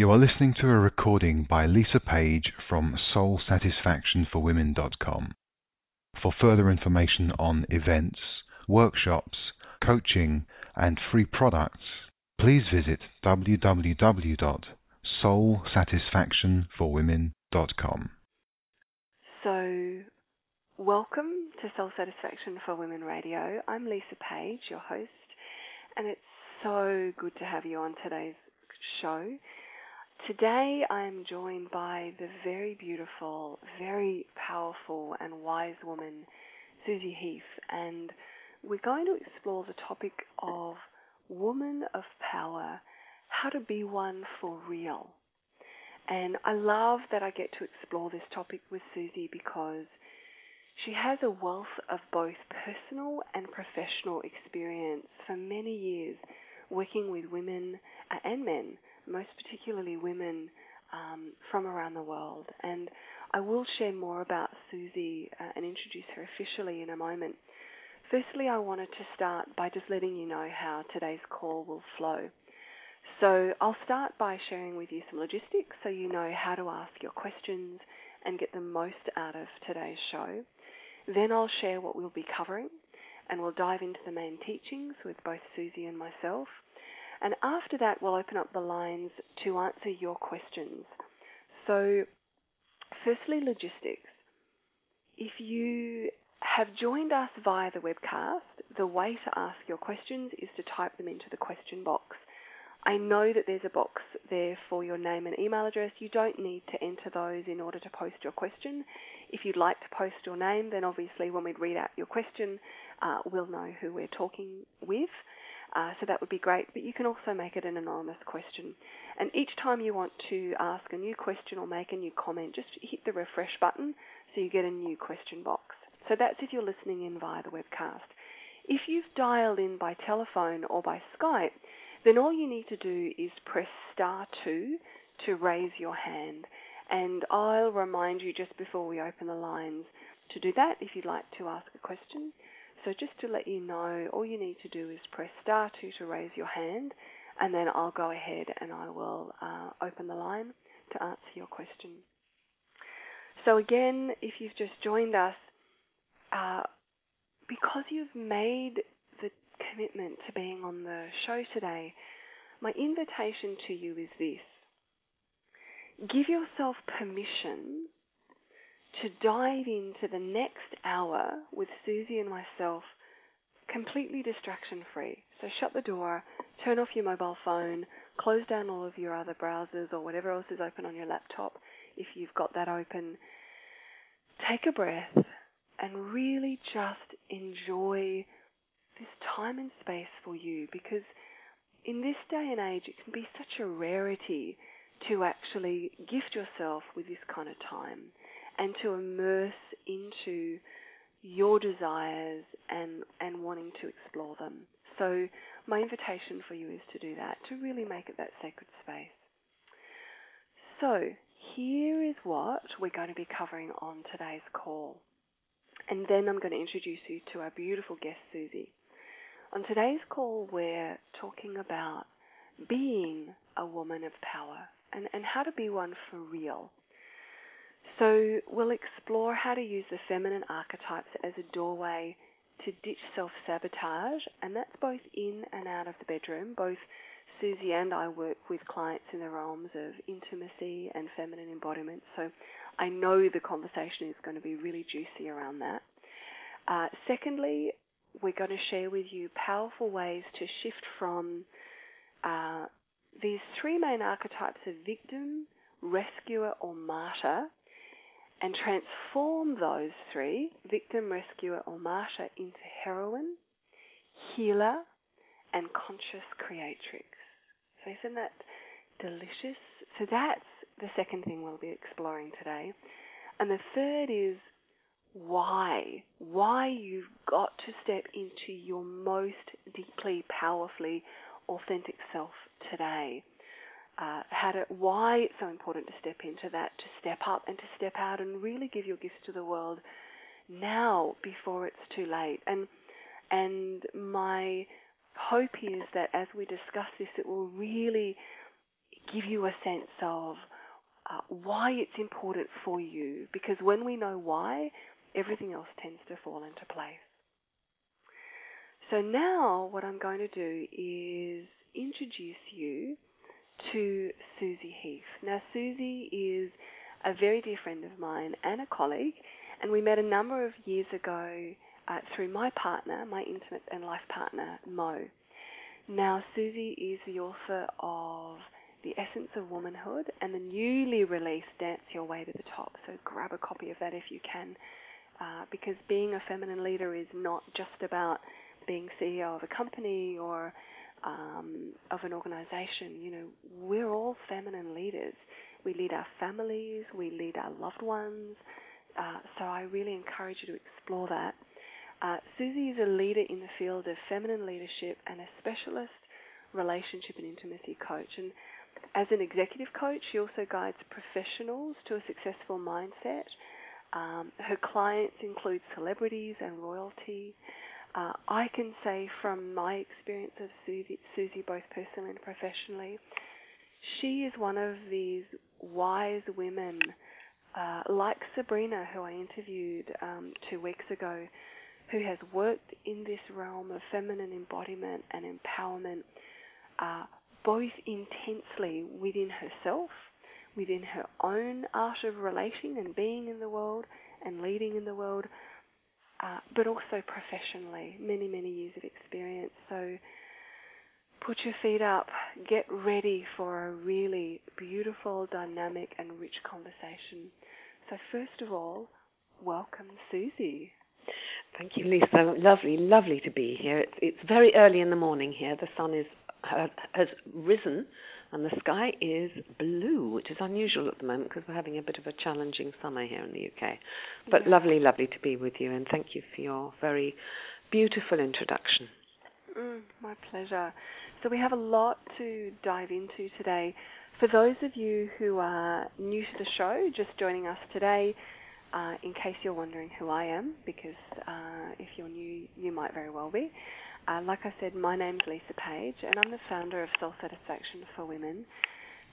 You are listening to a recording by Lisa Page from SoulSatisfactionForWomen.com. For further information on events, workshops, coaching, and free products, please visit www.soulsatisfactionforwomen.com. So, welcome to Soul Satisfaction for Women Radio. I'm Lisa Page, your host, and it's so good to have you on today's show. Today I am joined by the very beautiful, very powerful, and wise woman, Susie Heath, and we're going to explore the topic of woman of power, how to be one for real. And I love that I get to explore this topic with Susie because she has a wealth of both personal and professional experience for many years working with women and men most particularly women um, from around the world. And I will share more about Susie uh, and introduce her officially in a moment. Firstly, I wanted to start by just letting you know how today's call will flow. So I'll start by sharing with you some logistics so you know how to ask your questions and get the most out of today's show. Then I'll share what we'll be covering and we'll dive into the main teachings with both Susie and myself. And after that, we'll open up the lines to answer your questions. So, firstly, logistics. If you have joined us via the webcast, the way to ask your questions is to type them into the question box. I know that there's a box there for your name and email address. You don't need to enter those in order to post your question. If you'd like to post your name, then obviously when we read out your question, uh, we'll know who we're talking with. Uh, so that would be great, but you can also make it an anonymous question. And each time you want to ask a new question or make a new comment, just hit the refresh button so you get a new question box. So that's if you're listening in via the webcast. If you've dialed in by telephone or by Skype, then all you need to do is press star 2 to raise your hand. And I'll remind you just before we open the lines to do that if you'd like to ask a question. So just to let you know, all you need to do is press star two to raise your hand, and then I'll go ahead and I will uh, open the line to answer your question. So again, if you've just joined us, uh, because you've made the commitment to being on the show today, my invitation to you is this. Give yourself permission to dive into the next hour with Susie and myself completely distraction free. So shut the door, turn off your mobile phone, close down all of your other browsers or whatever else is open on your laptop if you've got that open. Take a breath and really just enjoy this time and space for you because in this day and age it can be such a rarity to actually gift yourself with this kind of time and to immerse into your desires and, and wanting to explore them. So, my invitation for you is to do that, to really make it that sacred space. So, here is what we're going to be covering on today's call. And then I'm going to introduce you to our beautiful guest, Susie. On today's call, we're talking about being a woman of power and, and how to be one for real. So we'll explore how to use the feminine archetypes as a doorway to ditch self sabotage, and that's both in and out of the bedroom. Both Susie and I work with clients in the realms of intimacy and feminine embodiment, so I know the conversation is going to be really juicy around that. Uh, secondly, we're going to share with you powerful ways to shift from uh, these three main archetypes of victim, rescuer, or martyr and transform those three, victim, rescuer, or martyr, into heroine, healer, and conscious creatrix. So isn't that delicious? So that's the second thing we'll be exploring today. And the third is why. Why you've got to step into your most deeply, powerfully authentic self today uh, how to, why it's so important to step into that, to step up and to step out and really give your gifts to the world now before it's too late. And and my hope is that as we discuss this, it will really give you a sense of uh, why it's important for you. Because when we know why, everything else tends to fall into place. So now what I'm going to do is introduce you to Susie Heath. Now Susie is a very dear friend of mine and a colleague, and we met a number of years ago uh, through my partner, my intimate and life partner, Mo. Now Susie is the author of The Essence of Womanhood and the newly released Dance Your Way to the Top. So grab a copy of that if you can, uh, because being a feminine leader is not just about being CEO of a company or um, of an organization. You know, we're all feminine leaders. We lead our families, we lead our loved ones. Uh, so I really encourage you to explore that. Uh, Susie is a leader in the field of feminine leadership and a specialist relationship and intimacy coach. And as an executive coach, she also guides professionals to a successful mindset. Um, her clients include celebrities and royalty. Uh, I can say from my experience of Susie, Susie, both personally and professionally, she is one of these wise women, uh, like Sabrina, who I interviewed um, two weeks ago, who has worked in this realm of feminine embodiment and empowerment, uh, both intensely within herself, within her own art of relating and being in the world and leading in the world, uh, but also professionally, many, many years of experience. So put your feet up, get ready for a really beautiful, dynamic, and rich conversation. So, first of all, welcome Susie. Thank you, Lisa. Lovely, lovely to be here. It's, it's very early in the morning here. The sun is has risen and the sky is blue, which is unusual at the moment because we're having a bit of a challenging summer here in the UK. But yeah. lovely, lovely to be with you, and thank you for your very beautiful introduction. Mm, my pleasure. So, we have a lot to dive into today. For those of you who are new to the show, just joining us today, uh, in case you're wondering who I am, because uh, if you're new, you might very well be. Uh, like I said, my name's Lisa Page, and I'm the founder of Soul Satisfaction for Women.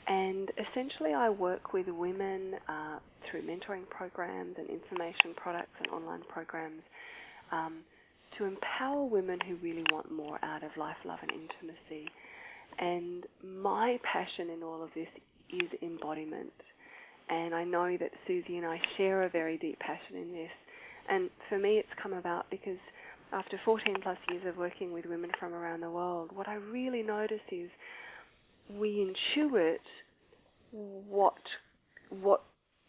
And essentially, I work with women uh, through mentoring programs and information products and online programs um, to empower women who really want more out of life, love, and intimacy. And my passion in all of this is embodiment. And I know that Susie and I share a very deep passion in this. And for me, it's come about because after 14 plus years of working with women from around the world, what I really notice is we intuit what what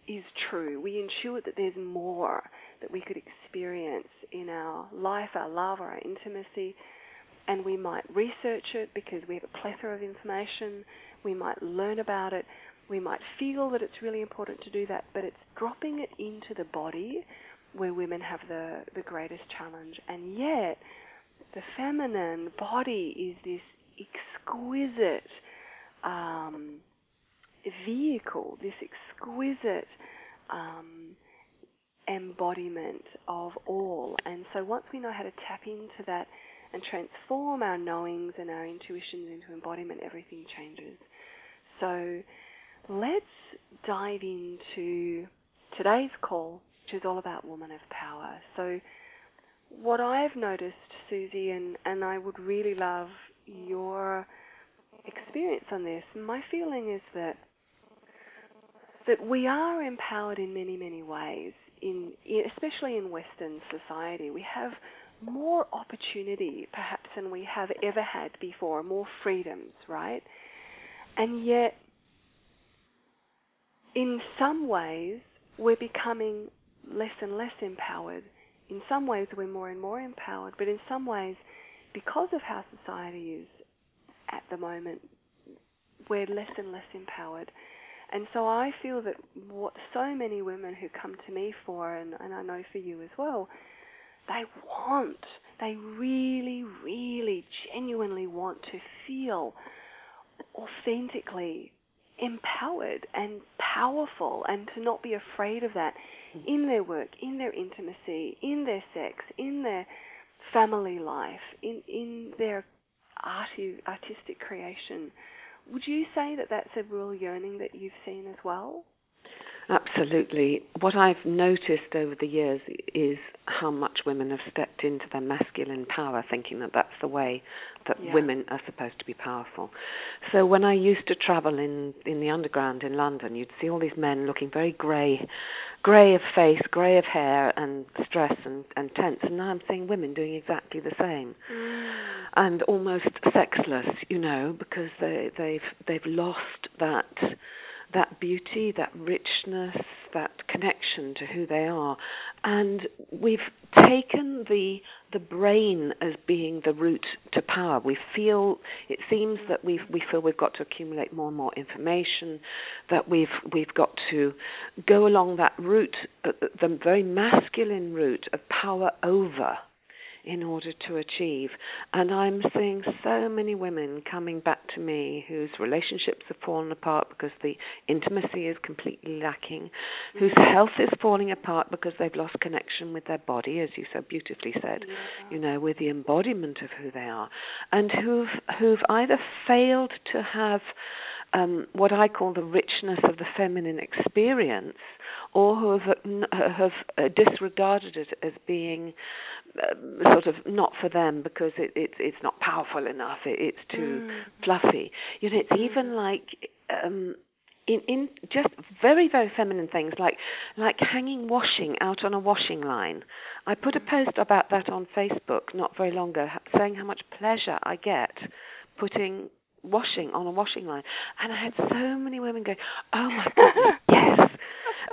is true. We intuit that there's more that we could experience in our life, our love, our intimacy, and we might research it because we have a plethora of information. We might learn about it. We might feel that it's really important to do that, but it's dropping it into the body where women have the, the greatest challenge. And yet, the feminine body is this exquisite um, vehicle, this exquisite um, embodiment of all. And so, once we know how to tap into that and transform our knowings and our intuitions into embodiment, everything changes. So, let's dive into today's call which is all about woman of power. So, what I've noticed, Susie, and, and I would really love your experience on this, my feeling is that that we are empowered in many, many ways, in, especially in Western society. We have more opportunity, perhaps, than we have ever had before, more freedoms, right? And yet, in some ways, we're becoming less and less empowered. In some ways, we're more and more empowered, but in some ways, because of how society is at the moment, we're less and less empowered. And so I feel that what so many women who come to me for, and, and I know for you as well, they want, they really, really, genuinely want to feel authentically empowered and powerful and to not be afraid of that Mm-hmm. in their work, in their intimacy, in their sex, in their family life, in, in their arti- artistic creation, would you say that that's a real yearning that you've seen as well? Absolutely. What I've noticed over the years is how much women have stepped into their masculine power, thinking that that's the way that Yeah. women are supposed to be powerful. So when I used to travel in in the underground in London, you'd see all these men looking very grey, grey of face, grey of hair, and stress and, and tense. And now I'm seeing women doing exactly the same mm. and almost sexless, you know, because they, they've they've lost that that beauty, that richness, that connection to who they are, and we've taken the the brain as being the route to power. We feel it seems that we we feel we've got to accumulate more and more information, that we've we've got to go along that route, uh, the very masculine route of power over in order to achieve. And I'm seeing so many women coming back to me whose relationships have fallen apart because the intimacy is completely lacking, whose mm-hmm. health is falling apart because they've lost connection with their body, as you so beautifully said, you know, with the embodiment of who they are, and who've who've either failed to have um, what I call the richness of the feminine experience, or who have, have uh, disregarded it as being um, sort of not for them because it, it's it's not powerful enough. It, it's too Mm. fluffy. You know, it's even like. Um, in, in just very very feminine things like like hanging washing out on a washing line. I put a post about that on Facebook not very long ago, saying how much pleasure I get putting washing on a washing line, and I had so many women going, "Oh my god, yes!"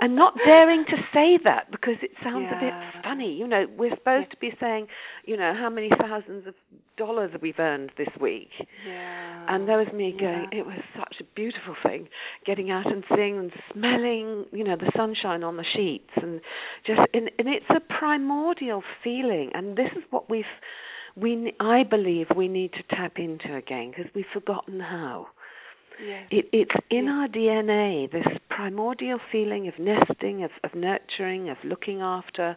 and not daring to say that because it sounds a bit funny. You know, we're supposed to be saying, you know, how many thousands of dollars we've earned this week. Yeah. And there was me going, Yeah. it was such a beautiful thing, getting out and seeing and smelling, you know, the sunshine on the sheets, and just, and, and it's a primordial feeling, and this is what we've, we, I believe, we need to tap into again because we've forgotten how. Yes. It, it's in Yeah. our DNA, this primordial feeling of nesting, of, of nurturing, of looking after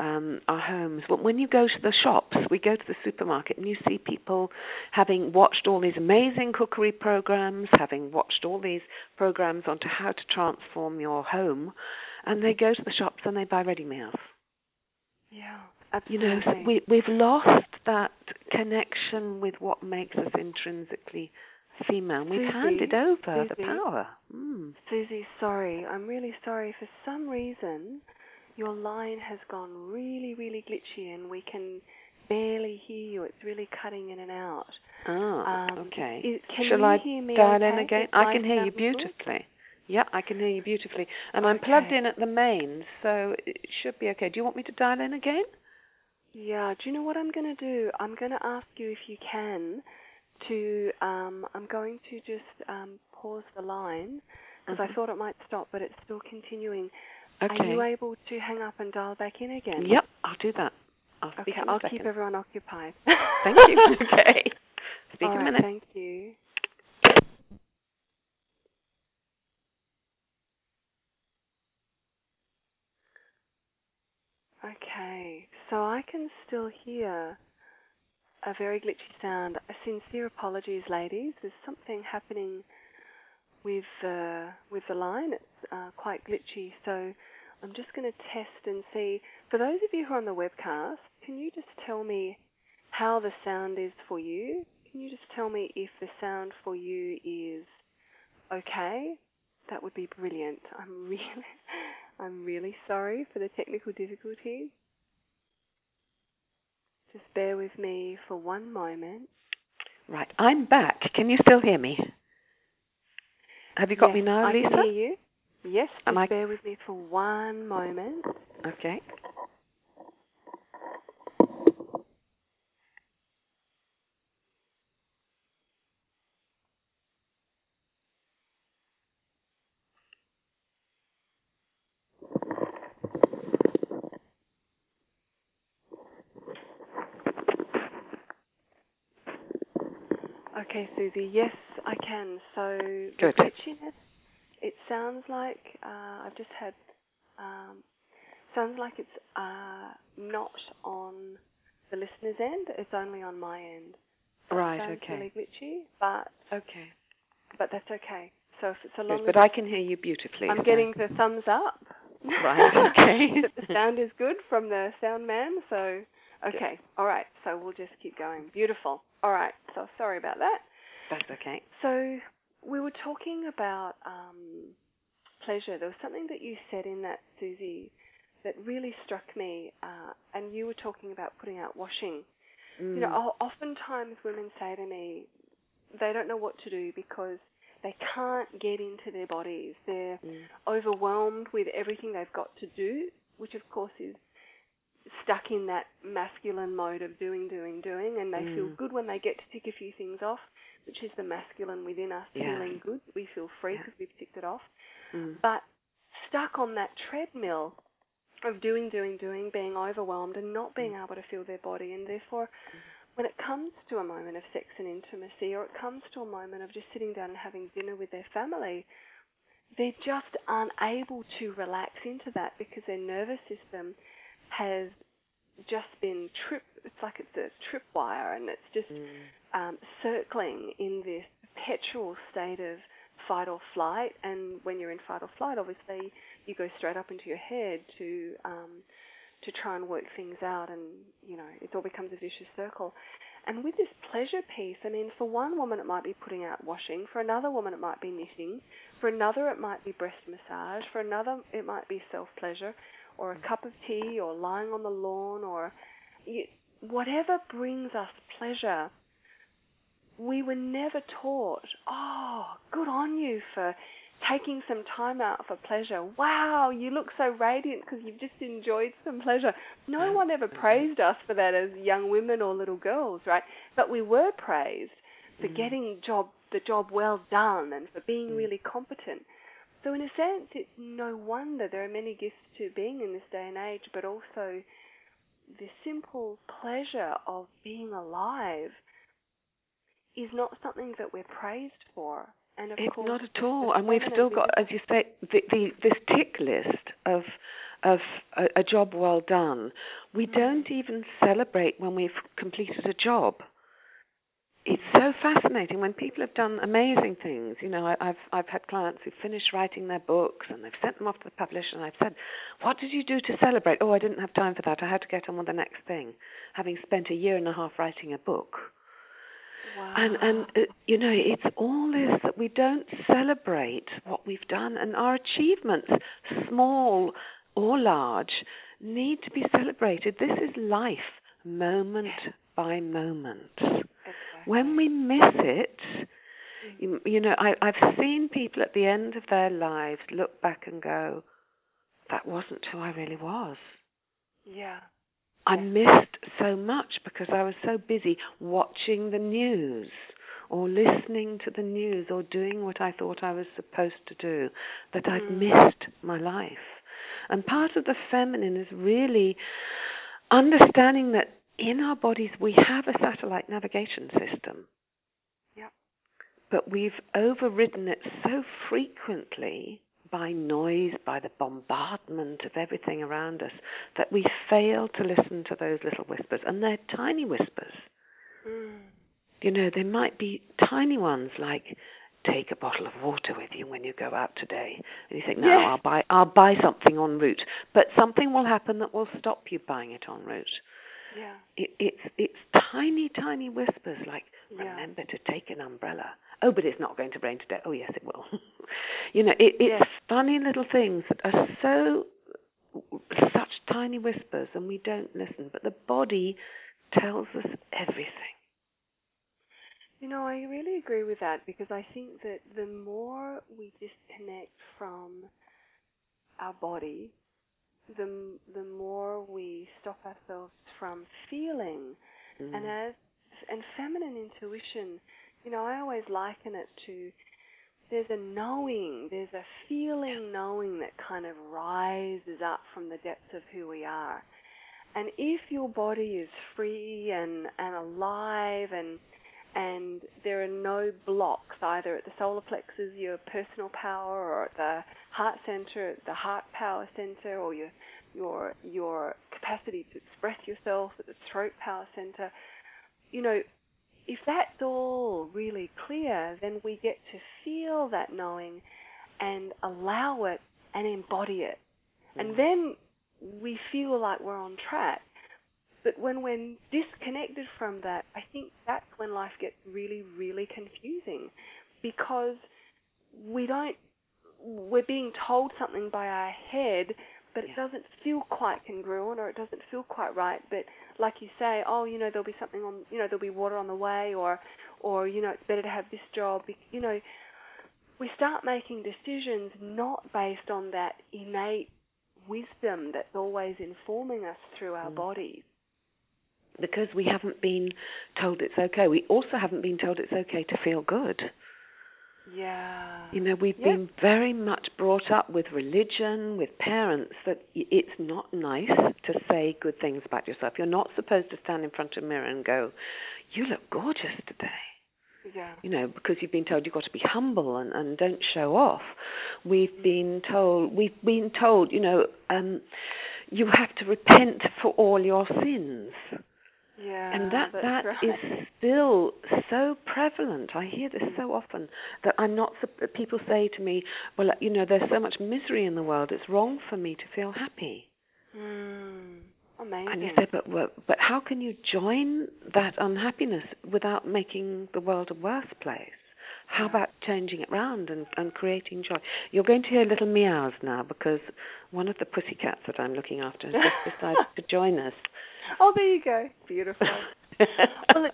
um, our homes. But when you go to the shops, we go to the supermarket and you see people having watched all these amazing cookery programs, having watched all these programs onto how to transform your home, and they go to the shops and they buy ready meals. Yeah. You know, we, we've lost that connection with what makes us intrinsically female. We've Susie, handed over the power. Mm. Susie, sorry. I'm really sorry. For some reason, your line has gone really, really glitchy and we can barely hear you. It's really cutting in and out. Ah, Um, okay. is- can Shall you I hear me dial in again? I can hear you beautifully. Yeah, I can hear you beautifully. And I'm plugged in at the mains, so it should be okay. Do you want me to dial in again? Yeah, do you know what I'm going to do? I'm going to ask you if you can to, um, I'm going to just um, pause the line because I Mhm. thought it might stop, but it's still continuing. Okay. Are you able to hang up and dial back in again? Yep, I'll do that. I'll Okay, I'll keep everyone occupied. Thank you. okay. Speak in a minute. Thank you. Okay, so I can still hear a very glitchy sound. Sincere apologies, ladies. There's something happening with uh, with the line. It's uh, quite glitchy, so I'm just going to test and see. For those of you who are on the webcast, can you just tell me how the sound is for you? Can you just tell me if the sound for you is okay? That would be brilliant. I'm really, I'm really sorry for the technical difficulties. Just bear with me for one moment. Right, I'm back. Can you still hear me? Have you got Yes, me now, Lisa? I can hear you. Yes, just I- bear with me for one moment. Okay. Okay, Susie. Yes, I can. So Good. the glitchiness. It sounds like uh, I've just had. Um, sounds like it's uh, not on the listener's end. It's only on my end. So it Right, sounds okay. Really glitchy, but Okay. but that's okay. So if it's a long, but I can hear you beautifully. I'm so. getting the thumbs up. Right. Okay. the sound is good from the sound man. So okay, all right. So we'll just keep going. Beautiful. All right. So sorry about that. That's okay. So we were talking about um, pleasure. There was something that you said in that, Susie, that really struck me. Uh, and you were talking about putting out washing. Mm. You know, oftentimes women say to me, they don't know what to do because they can't get into their bodies. They're Mm. overwhelmed with everything they've got to do, which of course is stuck in that masculine mode of doing, doing, doing, and they feel Mm. good when they get to tick a few things off, which is the masculine within us Yeah. feeling good. We feel free Yeah. because we've ticked it off. Mm. But stuck on that treadmill of doing, doing, doing, being overwhelmed and not being able to feel their body, and therefore when it comes to a moment of sex and intimacy, or it comes to a moment of just sitting down and having dinner with their family, they just aren't able to relax into that because their nervous system has just been trip. It's like it's a tripwire, and it's just Mm. um, circling in this perpetual state of fight or flight. And when you're in fight or flight, obviously you go straight up into your head to um, to try and work things out, and you know it all becomes a vicious circle. And with this pleasure piece, I mean, for one woman it might be putting out washing, for another woman it might be knitting, for another it might be breast massage, for another it might be self pleasure, or a cup of tea, or lying on the lawn, or you, whatever brings us pleasure. We were never taught, oh, good on you for taking some time out for pleasure. Wow, you look so radiant because you've just enjoyed some pleasure. No one ever praised us for that as young women or little girls, right? But we were praised for Mm. getting job the job well done and for being Mm. really competent. So in a sense, it's no wonder there are many gifts to being in this day and age, but also the simple pleasure of being alive is not something that we're praised for. And of It's course, not at all, and we've still got, as you say, the, the this tick list of of a, a job well done. We Mhm. don't even celebrate when we've completed a job. It's so fascinating when people have done amazing things. You know, I, I've I've had clients who've finished writing their books and they've sent them off to the publisher, and I've said, "What did you do to celebrate?" Oh, I didn't have time for that. I had to get on with the next thing, having spent a year and a half writing a book wow. and and uh, you know it's all this that we don't celebrate what we've done and our achievements small or large need to be celebrated this is life moment by moment. When we miss it you, you know I, i've seen people at the end of their lives look back and go that wasn't who i really was yeah, I missed so much because I was so busy watching the news or listening to the news or doing what I thought I was supposed to do that I'd Mm. missed my life. And part of the feminine is really understanding that in our bodies we have a satellite navigation system. Yep. But we've overridden it so frequently by noise, by the bombardment of everything around us, that we fail to listen to those little whispers. And they're tiny whispers. mm. You know, they might be tiny ones like take a bottle of water with you when you go out today. And you think, no, Yes. I'll buy I'll buy something en route. But something will happen that will stop you buying it en route. Yeah, It, it's it's tiny, tiny whispers like Yeah. remember to take an umbrella. Oh, but it's not going to rain today. Oh, yes, it will. you know, it, it's Yes. funny little things that are so such tiny whispers, and we don't listen. But the body tells us everything. You know, I really agree with that because I think that the more we disconnect from our body, the the more we stop ourselves from feeling. Mm. And as and feminine intuition, you know, I always liken it to there's a knowing, there's a feeling knowing that kind of rises up from the depths of who we are. And if your body is free and, and alive and and there are no blocks either at the solar plexus, your personal power, or at the heart center, the heart power center, or your your your capacity to express yourself at the throat power center. You know, if that's all really clear, then we get to feel that knowing and allow it and embody it. And Mm. then we feel like we're on track. But when we're disconnected from that, I think that's when life gets really, really confusing because we don't, we're being told something by our head, but it Yeah. doesn't feel quite congruent or it doesn't feel quite right. But like you say, oh, you know, there'll be something on, you know, there'll be water on the way or, or, you know, it's better to have this job. You know, we start making decisions not based on that innate wisdom that's always informing us through our Mm. bodies. because we haven't been told it's okay. We also haven't been told it's okay to feel good. Yeah. You know, we've been very much brought up with religion, with parents, that it's not nice to say good things about yourself. You're not supposed to stand in front of a mirror and go, You look gorgeous today. Yeah. You know, because you've been told you've got to be humble and, and don't show off. We've been told, we've been told, you know, um, you have to repent for all your sins. Yeah. and that that right. is still so prevalent. I hear this so often that I'm not. People say to me, "Well, you know, there's so much misery in the world. It's wrong for me to feel happy." Mm, amazing. And you say, "But well, but how can you join that unhappiness without making the world a worse place?" How about changing it round and, and creating joy? You're going to hear little meows now because one of the pussycats that I'm looking after has just decided to join us. Oh, there you go. Beautiful. well, it,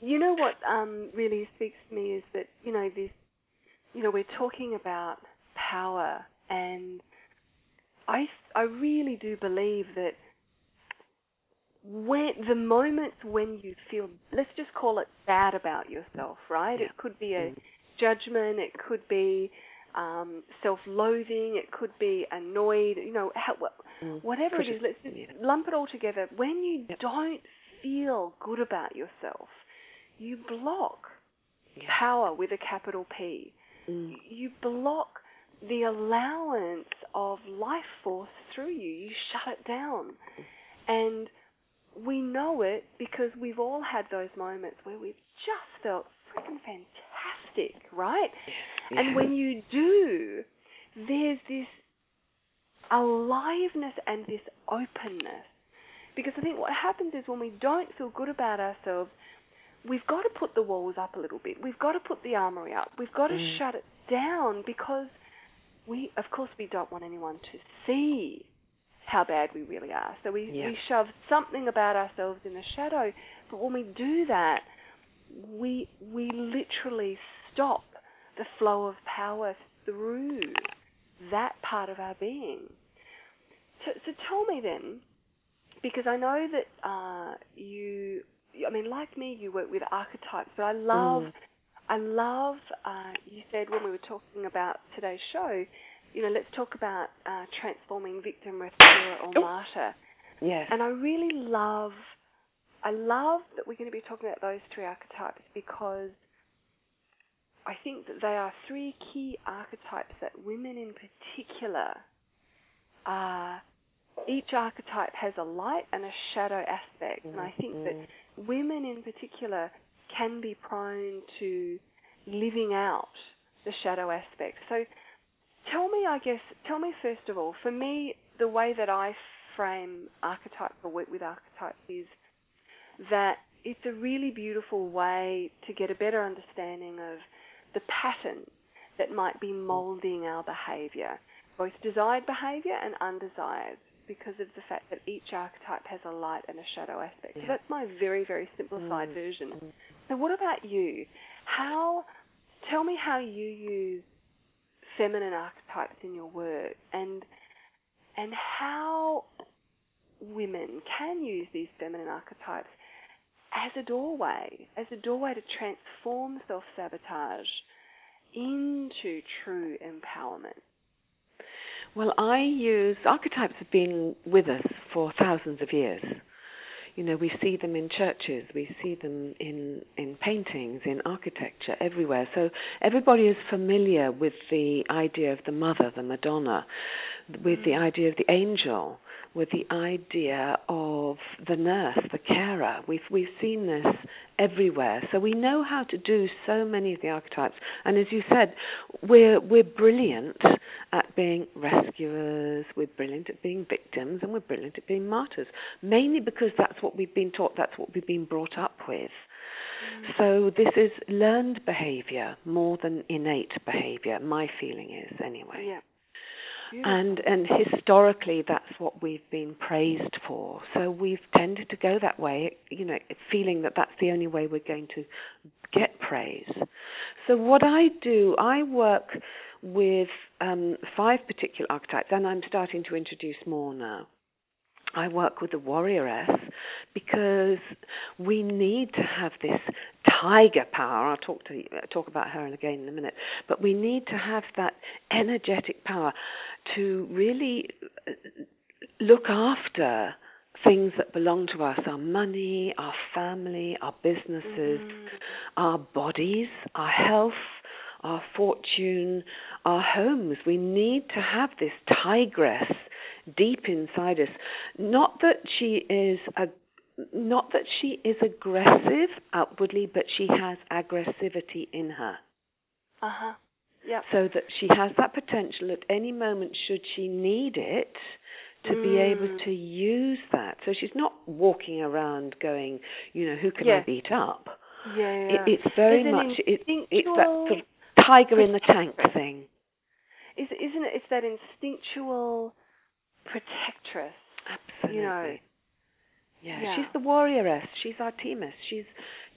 you know what um, really speaks to me is that you know this. You know, we're talking about power, and I I really do believe that when the moments when you feel, let's just call it bad about yourself, right? Yeah. It could be a Mm. judgment, it could be um, self-loathing, it could be annoyed. You know, how, Mm. whatever it is, let's just lump it all together. When you Yep. don't feel good about yourself, you block power with a capital P. Mm. You block the allowance of life force through you. You shut it down. And we know it because we've all had those moments where we've just felt freaking fantastic, right? And when you do, there's this aliveness and this openness. Because I think what happens is when we don't feel good about ourselves, we've got to put the walls up a little bit. We've got to put the armory up. We've got to Mm. shut it down because we, of course, we don't want anyone to see how bad we really are. So we, Yeah. we shove something about ourselves in the shadow. But when we do that, we we literally stop the flow of power through that part of our being. So, so tell me then, because I know that uh, you, I mean, like me, you work with archetypes, but I love, Mm. I love. Uh, you said when we were talking about today's show, you know, let's talk about uh, transforming victim, rescuer, or Oh. martyr. Yes. And I really love, I love that we're going to be talking about those three archetypes because I think that they are three key archetypes that women in particular are. Each archetype has a light and a shadow aspect, and I think that Mm. women in particular can be prone to living out the shadow aspect. So tell me, I guess, tell me first of all, for me, the way that I frame archetypes or work with archetypes is that it's a really beautiful way to get a better understanding of the pattern that might be molding our behavior, both desired behavior and undesired, because of the fact that each archetype has a light and a shadow aspect. So that's my very, very simplified Mm. version. Mm. So what about you? How tell me how you use feminine archetypes in your work and and how women can use these feminine archetypes as a doorway, as a doorway to transform self sabotage into true empowerment. Well, I use archetypes have been with us for thousands of years. you know, we see them in churches, we see them in in paintings, in architecture, everywhere. So everybody is familiar with the idea of the mother, the Madonna, with the Mm. idea of the angel, with the idea of the nurse, the carer. We've we've seen this everywhere. So we know how to do so many of the archetypes. And as you said, we're we're brilliant at being rescuers, we're brilliant at being victims, and we're brilliant at being martyrs. Mainly because that's what we've been taught, that's what we've been brought up with. So this is learned behavior more than innate behavior. My feeling is anyway. Yeah. And and historically, that's what we've been praised for. So we've tended to go that way, you know, feeling that that's the only way we're going to get praise. So what I do, I work with um, five particular archetypes, and I'm starting to introduce more now. I work with the warrioress because we need to have this tiger power. I'll talk to talk about her again in a minute, but we need to have that energetic power to really uh, look after things that belong to us our money, our family, our businesses, Mhm. our bodies, our health, our fortune, our homes. We need to have this tigress deep inside us. Not that she is a not that she is aggressive outwardly, but she has aggressivity in her. Uh huh. Yep. So that she has that potential at any moment, should she need it, to be able Mm. to use that. So she's not walking around going, you know, who can Yeah. I beat up? Yeah. yeah. It, it's very Is it much it, it's that sort of tiger in the tank thing. Is isn't it? It's that instinctual protectress. Absolutely. You know. yeah, yeah. she's the warrioress. She's Artemis. She's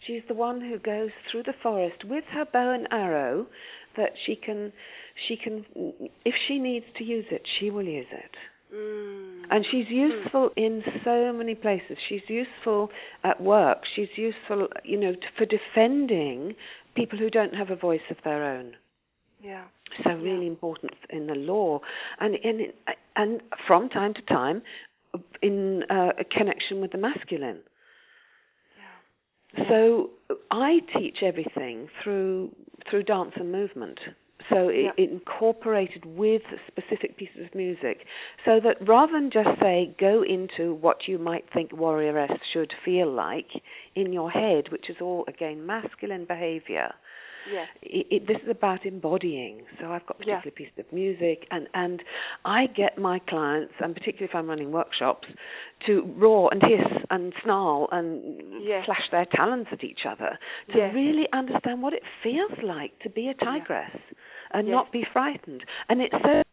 she's the one who goes through the forest with her bow and arrow that she can she can if she needs to use it, she will use it. Mm. And she's useful in so many places. She's useful at work. She's useful, you know, for defending people who don't have a voice of their own. Yeah. So really important in the law, and in and from time to time, in uh, a connection with the masculine. Yeah. So I teach everything through through dance and movement. So it, Yeah. incorporated with specific pieces of music, so that rather than just say go into what you might think warrioress should feel like in your head, which is all again masculine behavior. Yeah. It, it, this is about embodying. So I've got Yeah. particular pieces of music, and and I get my clients, and particularly if I'm running workshops, to roar and hiss and snarl and Yes. flash their talons at each other to Yes. really understand what it feels like to be a tigress and Yes. not be frightened. And it's so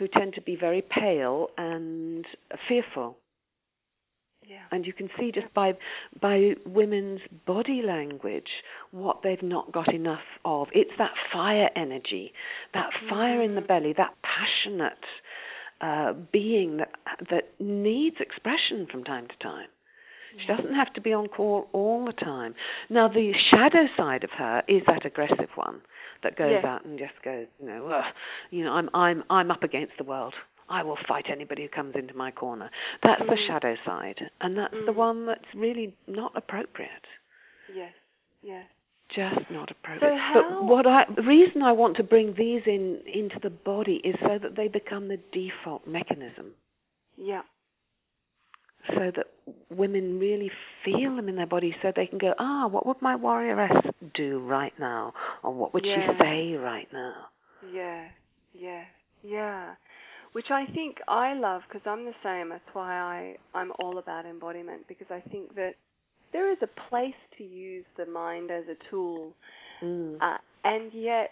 who tend to be very pale and fearful Yeah. and you can see just by by women's body language what they've not got enough of it's that fire energy that fire in the Mhm. belly that passionate uh, being that that needs expression from time to time she doesn't have to be on call all the time now the shadow side of her is that aggressive one that goes Yes. out and just goes you know Ugh, you know i'm i'm i'm up against the world I will fight anybody who comes into my corner. That's the Mm. shadow side, and that's the Mm. one that's really not appropriate. Yes. Yes. Just not appropriate. So how- But what I the reason I want to bring these in into the body is so that they become the default mechanism, Yeah. So that women really feel them in their body, so they can go, ah, what would my warrioress do right now, or what would Yeah. she say right now? Yeah, yeah, yeah. Which I think I love because I'm the same. That's why I I'm all about embodiment because I think that there is a place to use the mind as a tool, Mm. uh, and yet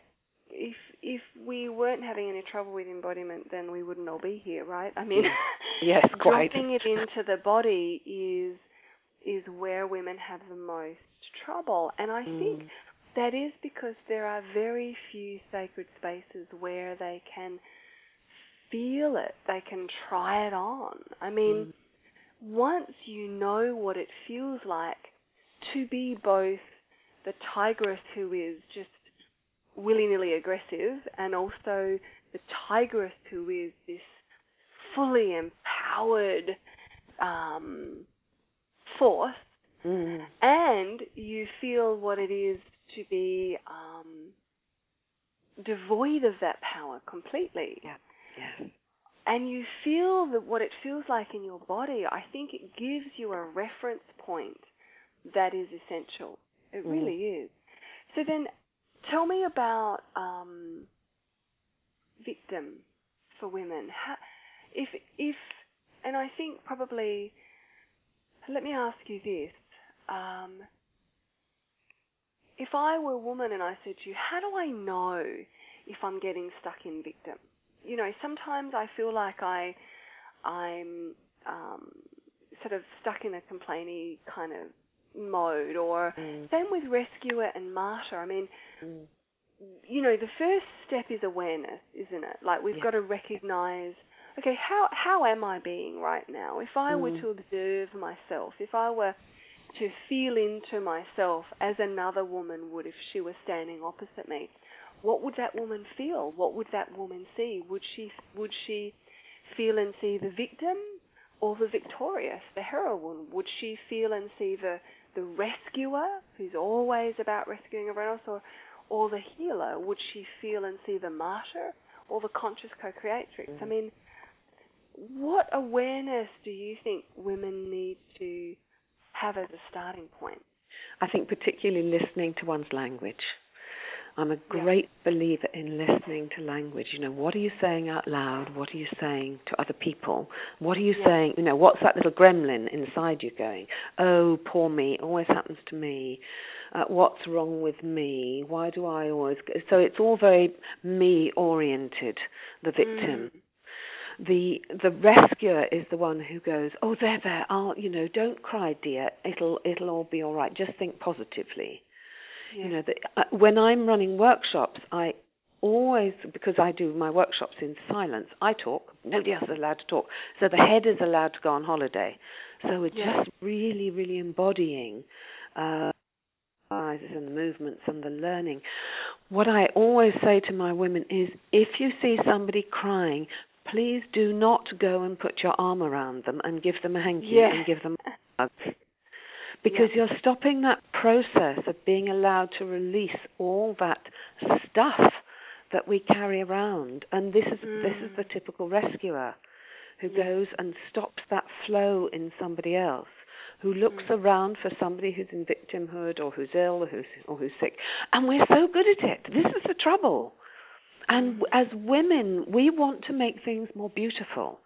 if if we weren't having any trouble with embodiment, then we wouldn't all be here, right? I mean, Yes, quite. dropping it into the body is is where women have the most trouble, and I think Mm. that is because there are very few sacred spaces where they can feel it, they can try it on. I mean, Mm. once you know what it feels like to be both the tigress who is just willy-nilly aggressive, and also the tigress who is this fully empowered um, force, Mm. and you feel what it is to be um, devoid of that power completely. Yeah. Yes. And you feel that what it feels like in your body, I think it gives you a reference point that is essential. It Mm. really is. So then, tell me about um, victim for women. How, if if, and I think probably, let me ask you this: um, if I were a woman and I said to you, how do I know if I'm getting stuck in victim? You know, sometimes I feel like I, I'm um, sort of stuck in a complainy kind of mode, or Mm. same with rescuer and martyr. I mean, Mm. you know, the first step is awareness, isn't it? Like we've Yeah. got to recognize, okay, how how am I being right now? If I were Mm. to observe myself, if I were to feel into myself as another woman would if she were standing opposite me, what would that woman feel? What would that woman see? Would she would she feel and see the victim or the victorious, the heroine? Would she feel and see the the rescuer who's always about rescuing everyone else or or the healer? Would she feel and see the martyr or the conscious co-creatrix? I Mhm. mean, what awareness do you think women need to have as a starting point? I think particularly listening to one's language. I'm a great believer in listening to language. You know, what are you saying out loud? What are you saying to other people? What are you Yeah. saying? You know, what's that little gremlin inside you going? Oh, poor me, always happens to me. Uh, what's wrong with me? Why do I always? Go? So it's all very me oriented. The victim. Mm. The the rescuer is the one who goes, "Oh, there, there. I'll, you know, don't cry, dear. It'll it'll all be all right. Just think positively." Yeah. You know, that uh, when I'm running workshops, I always because I do my workshops in silence. I talk. Nobody else is allowed to talk. So the head is allowed to go on holiday. So we're Yeah. just really, really embodying. Uh, and the movements and the learning. What I always say to my women is if you see somebody crying, please do not go and put your arm around them and give them a hanky Yeah. and give them a hug. Because you're stopping that process of being allowed to release all that stuff that we carry around. And this is this is Mm. the typical rescuer who Yeah. goes and stops that flow in somebody else who looks Mm. around for somebody who's in victimhood or who's ill or who's or who's sick. And we're so good at it. This is the trouble. And as women, we want to make things more beautiful.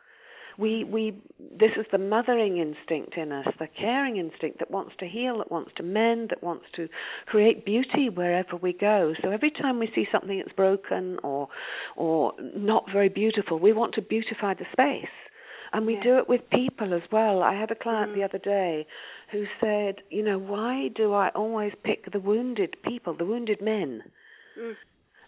We we this is the mothering instinct in us, the caring instinct that wants to heal, that wants to mend, that wants to create beauty wherever we go. So every time we see something that's broken or or not very beautiful, we want to beautify the space. And we Yeah. do it with people as well. I had a client Mm. the other day who said, you know, why do I always pick the wounded people, the wounded men? Mm.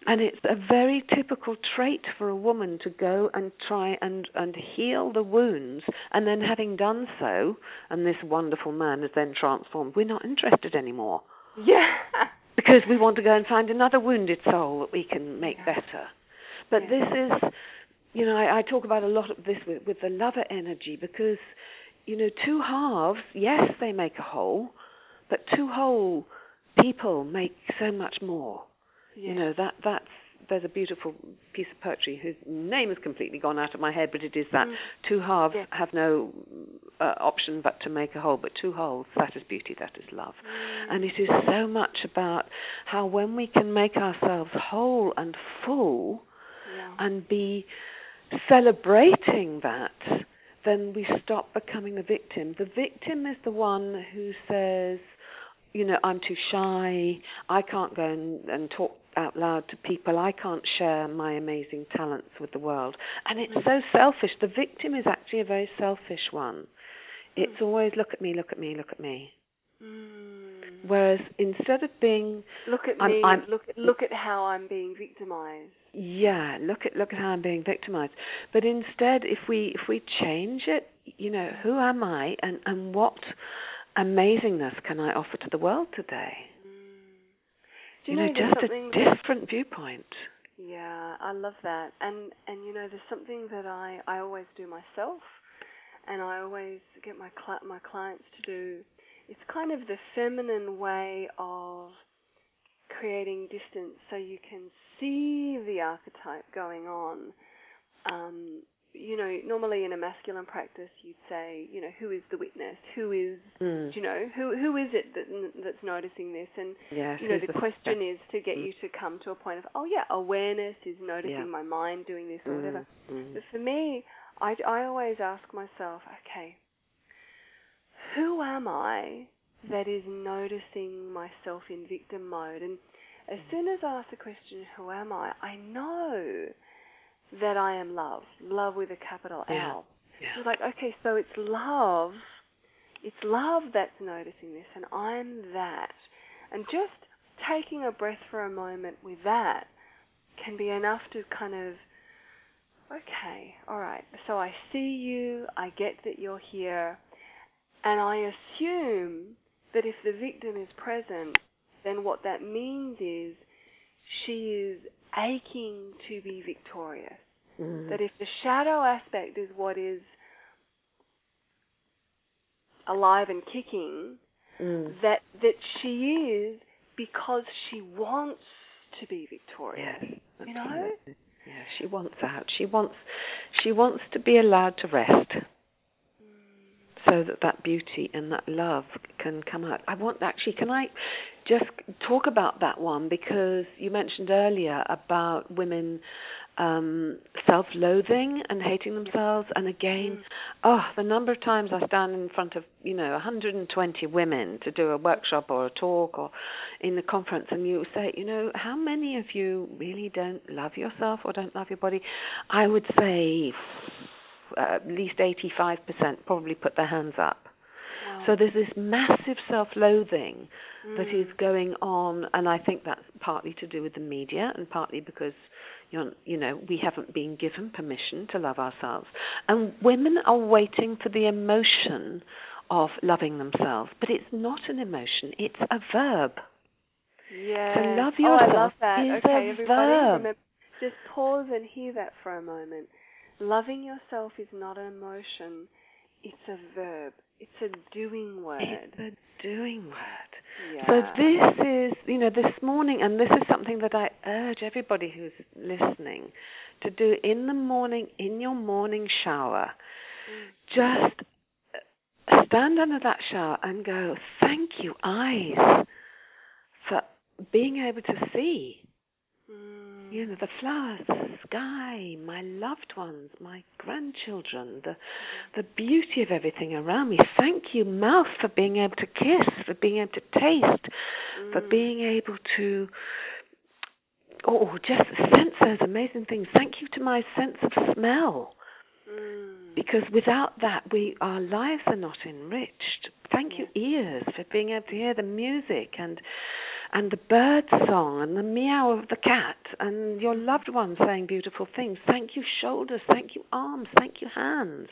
And it's a very typical trait for a woman to go and try and, and heal the wounds, and then having done so, and this wonderful man is then transformed, we're not interested anymore Yeah. because we want to go and find another wounded soul that we can make Yeah. better. But Yeah. this is, you know, I, I talk about a lot of this with, with the lover energy because, you know, two halves, yes, they make a whole, but two whole people make so much more. Yeah. You know that that's there's a beautiful piece of poetry whose name has completely gone out of my head, but it is that Mm. two halves Yeah. have no uh, option but to make a whole, but two wholes that is beauty, that is love, Mm. and it is so much about how when we can make ourselves whole and full yeah. and be celebrating that, then we stop becoming the victim. The victim is the one who says, you know, I'm too shy, I can't go and, and talk out loud to people, I can't share my amazing talents with the world. And it's so selfish. The victim is actually a very selfish one. It's always look at me, look at me, look at me. Mm. Whereas instead of being Look at I'm- me. I'm- look look at how I'm being victimized. yeah look at look at how i'm being victimized but instead if we if we change it you know who am i and and what amazingness can i offer to the world today Do you know, know, just a different viewpoint. Yeah, I love that. And and you know, there's something that I I always do myself, and I always get my cli- my clients to do. It's kind of the feminine way of creating distance, so you can see the archetype going on. Um, you know, normally in a masculine practice, you'd say, you know, who is the witness? Who is, Mm. you know, who who is it that that's noticing this? And Yes. you know, the question is to get Mm. you to come to a point of, oh yeah, awareness is noticing Yeah. my mind doing this or Mm, whatever. mm. But for me, I, I always ask myself, okay, who am I that is noticing myself in victim mode? And as soon as I ask the question, who am I, I know that I am love, love with a capital Yeah. L. Yeah. It's like, okay, so it's love. It's love that's noticing this, and I'm that. And just taking a breath for a moment with that can be enough to kind of, okay, all right, so I see you, I get that you're here, and I assume that if the victim is present, then what that means is she is aching to be victorious Mm. that if the shadow aspect is what is alive and kicking, Mm. that that she is because she wants to be victorious. Yes. You know? Yeah, she wants out. She wants she wants to be allowed to rest so that that beauty and that love can come out. I want actually can I just talk about that one? Because you mentioned earlier about women um self-loathing and hating themselves. And again oh the number of times I stand in front of you know 120 women to do a workshop or a talk or in the conference and you say you know how many of you really don't love yourself or don't love your body? I would say at least 85% probably put their hands up Wow. so there's this massive self-loathing that Mm. is going on, and I think that's partly to do with the media, and partly because you're, know we haven't been given permission to love ourselves, and women are waiting for the emotion of loving themselves, but it's not an emotion; it's a verb. Yeah. So love Oh, I love yourself that. is okay, a everybody, verb. remember, just pause and hear that for a moment. Loving yourself is not an emotion; it's a verb. It's a doing word. It's a doing word. yeah. So this is, you know, this morning, and this is something that I urge everybody who's listening to do in the morning, in your morning shower. Just uh, stand under that shower and go, thank you, eyes, for being able to see. Mm. You know, the flowers, the sky, my loved ones, my grandchildren, the the beauty of everything around me. Thank you, mouth, for being able to kiss, for being able to taste, for Mm. being able to oh, just sense those amazing things. Thank you to my sense of smell. Mm. Because without that we our lives are not enriched. Thank you, ears, for being able to hear the music and and the bird song and the meow of the cat and your loved ones saying beautiful things. Thank you, shoulders. Thank you, arms. Thank you, hands.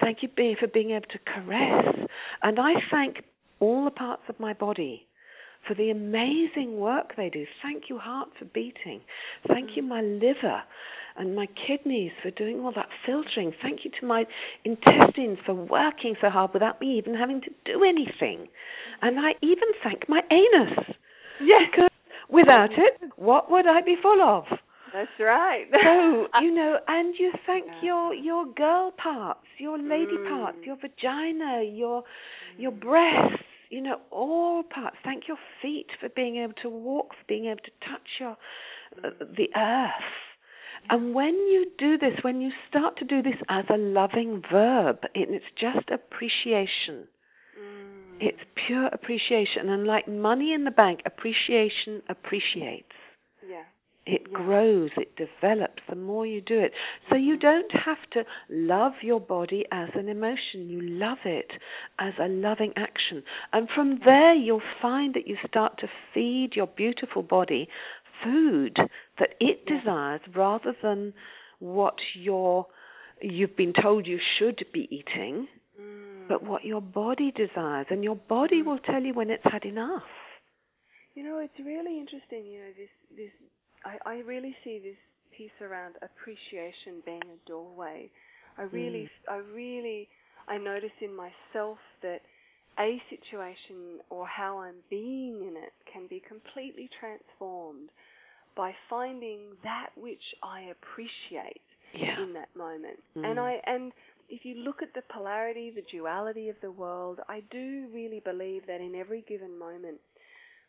Thank you for being able to caress. And I thank all the parts of my body for the amazing work they do. Thank you, heart, for beating. Thank you, my liver and my kidneys for doing all that filtering. Thank you to my intestines for working so hard without me even having to do anything. And I even thank my anus. Yeah. Because without it, what would I be full of? That's right. So you know, and you thank Yeah. your your girl parts, your lady Mm. parts, your vagina, your your breasts, you know, all parts. Thank your feet for being able to walk, for being able to touch your uh, the earth. And when you do this, when you start to do this as a loving verb, it's just appreciation. Mm. It's pure appreciation, and like money in the bank, appreciation appreciates yeah. it Yeah. grows, it develops the more you do it. So you don't have to love your body as an emotion, you love it as a loving action. And from there, you'll find that you start to feed your beautiful body food that it desires rather than what your you've been told you should be eating, Mm. but what your body desires. And your body will tell you when it's had enough. You know, it's really interesting. You know, this this I, I really see this piece around appreciation being a doorway. I really, Mm. I really, I notice in myself that a situation or how I'm being in it can be completely transformed by finding that which I appreciate Yeah. in that moment. Mm. And I and if you look at the polarity, the duality of the world, I do really believe that in every given moment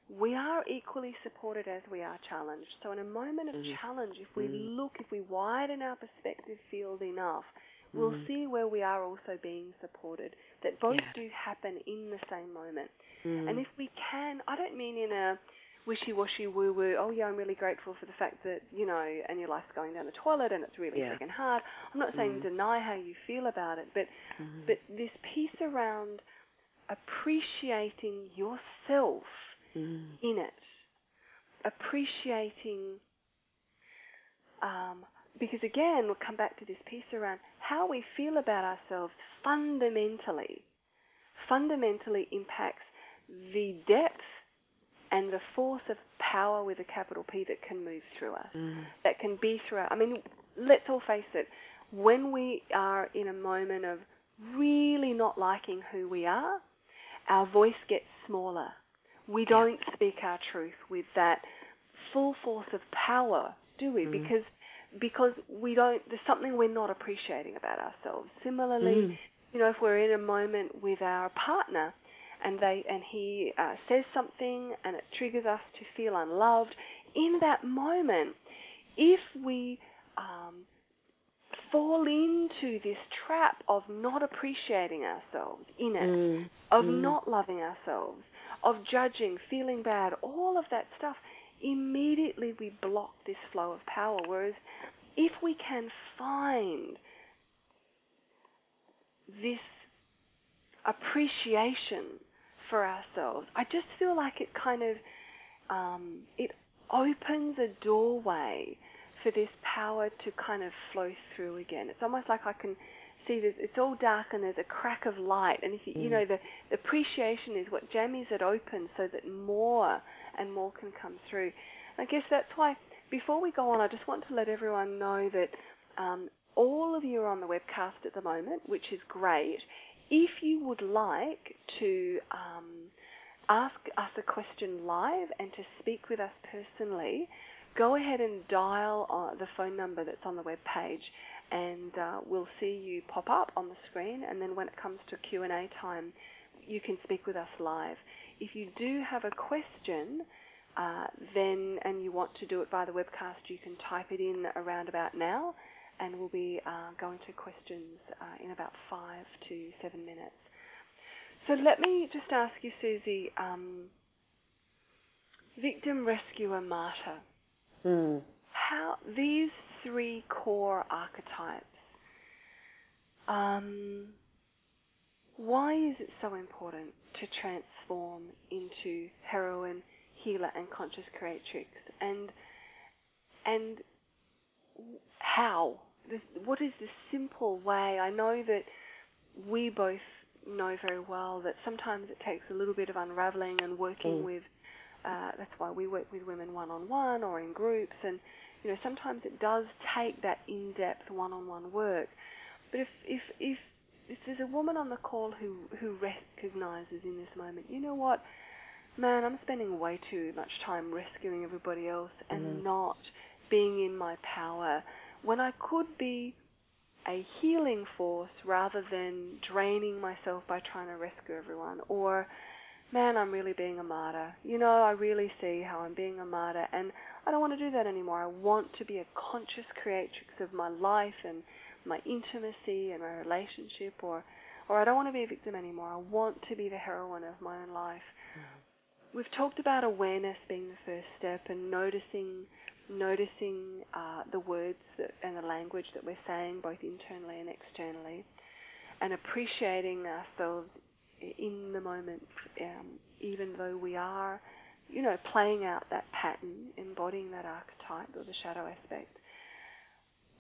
we are equally supported as we are challenged. So in a moment of Mhm. challenge, if we Mm. look, if we widen our perspective field enough, we'll Mm. see where we are also being supported. That both Yeah. do happen in the same moment. Mm. And if we can, I don't mean in a wishy-washy woo-woo, oh yeah, I'm really grateful for the fact that, you know, and your life's going down the toilet and it's really Yeah. freaking hard. I'm not saying Mm. deny how you feel about it, but Mhm. but this piece around appreciating yourself Mm. in it, appreciating, um, because again, we'll come back to this piece around how we feel about ourselves fundamentally, fundamentally impacts the depth and the force of power with a capital P that can move through us, Mm. that can be through us. I mean, let's all face it, when we are in a moment of really not liking who we are, our voice gets smaller. We don't speak our truth with that full force of power, do we? Mm. Because because we don't there's something we're not appreciating about ourselves. Similarly, Mm. you know, if we're in a moment with our partner and they and he uh, says something and it triggers us to feel unloved, in that moment, if we um, fall into this trap of not appreciating ourselves in it, Mm. of Mm. not loving ourselves, of judging, feeling bad, all of that stuff, immediately we block this flow of power. Whereas if we can find this appreciation for ourselves, I just feel like it kind of um, it opens a doorway for this power to kind of flow through again. It's almost like I can see this. It's all dark and there's a crack of light, and if you, you Mm. know the, the appreciation is what jammies it open so that more and more can come through. I guess that's why before we go on, I just want to let everyone know that um, all of you are on the webcast at the moment, which is great. If you would like to um, ask us a question live and to speak with us personally, go ahead and dial uh, the phone number that's on the web page, and uh, we'll see you pop up on the screen. And then when it comes to Q and A time, you can speak with us live. If you do have a question, uh, then and you want to do it via the webcast, you can type it in around about now, and we'll be uh, going to questions uh, in about five to seven minutes. So let me just ask you, Susie, um, victim, rescuer, martyr. Mm. How these three core archetypes. Um, why is it so important to transform into heroine, healer, and conscious creatrix? And and how? This, what is the simple way? I know that we both know very well that sometimes it takes a little bit of unraveling and working Mm. with. Uh, that's why we work with women one on one or in groups, and you know sometimes it does take that in-depth one-on-one work. But if if if if there's a woman on the call who who recognizes in this moment, you know what, man, I'm spending way too much time rescuing everybody else and Mhm. not being in my power when I could be a healing force rather than draining myself by trying to rescue everyone or man I'm really being a martyr. You know I really see how I'm being a martyr and I don't want to do that anymore. I want to be a conscious creatrix of my life and my intimacy and my relationship or or I don't want to be a victim anymore. I want to be the heroine of my own life. Hmm. We've talked about awareness being the first step and noticing noticing uh, the words that, and the language that we're saying both internally and externally and appreciating ourselves in the moment um, even though we are you know playing out that pattern embodying that archetype or the shadow aspect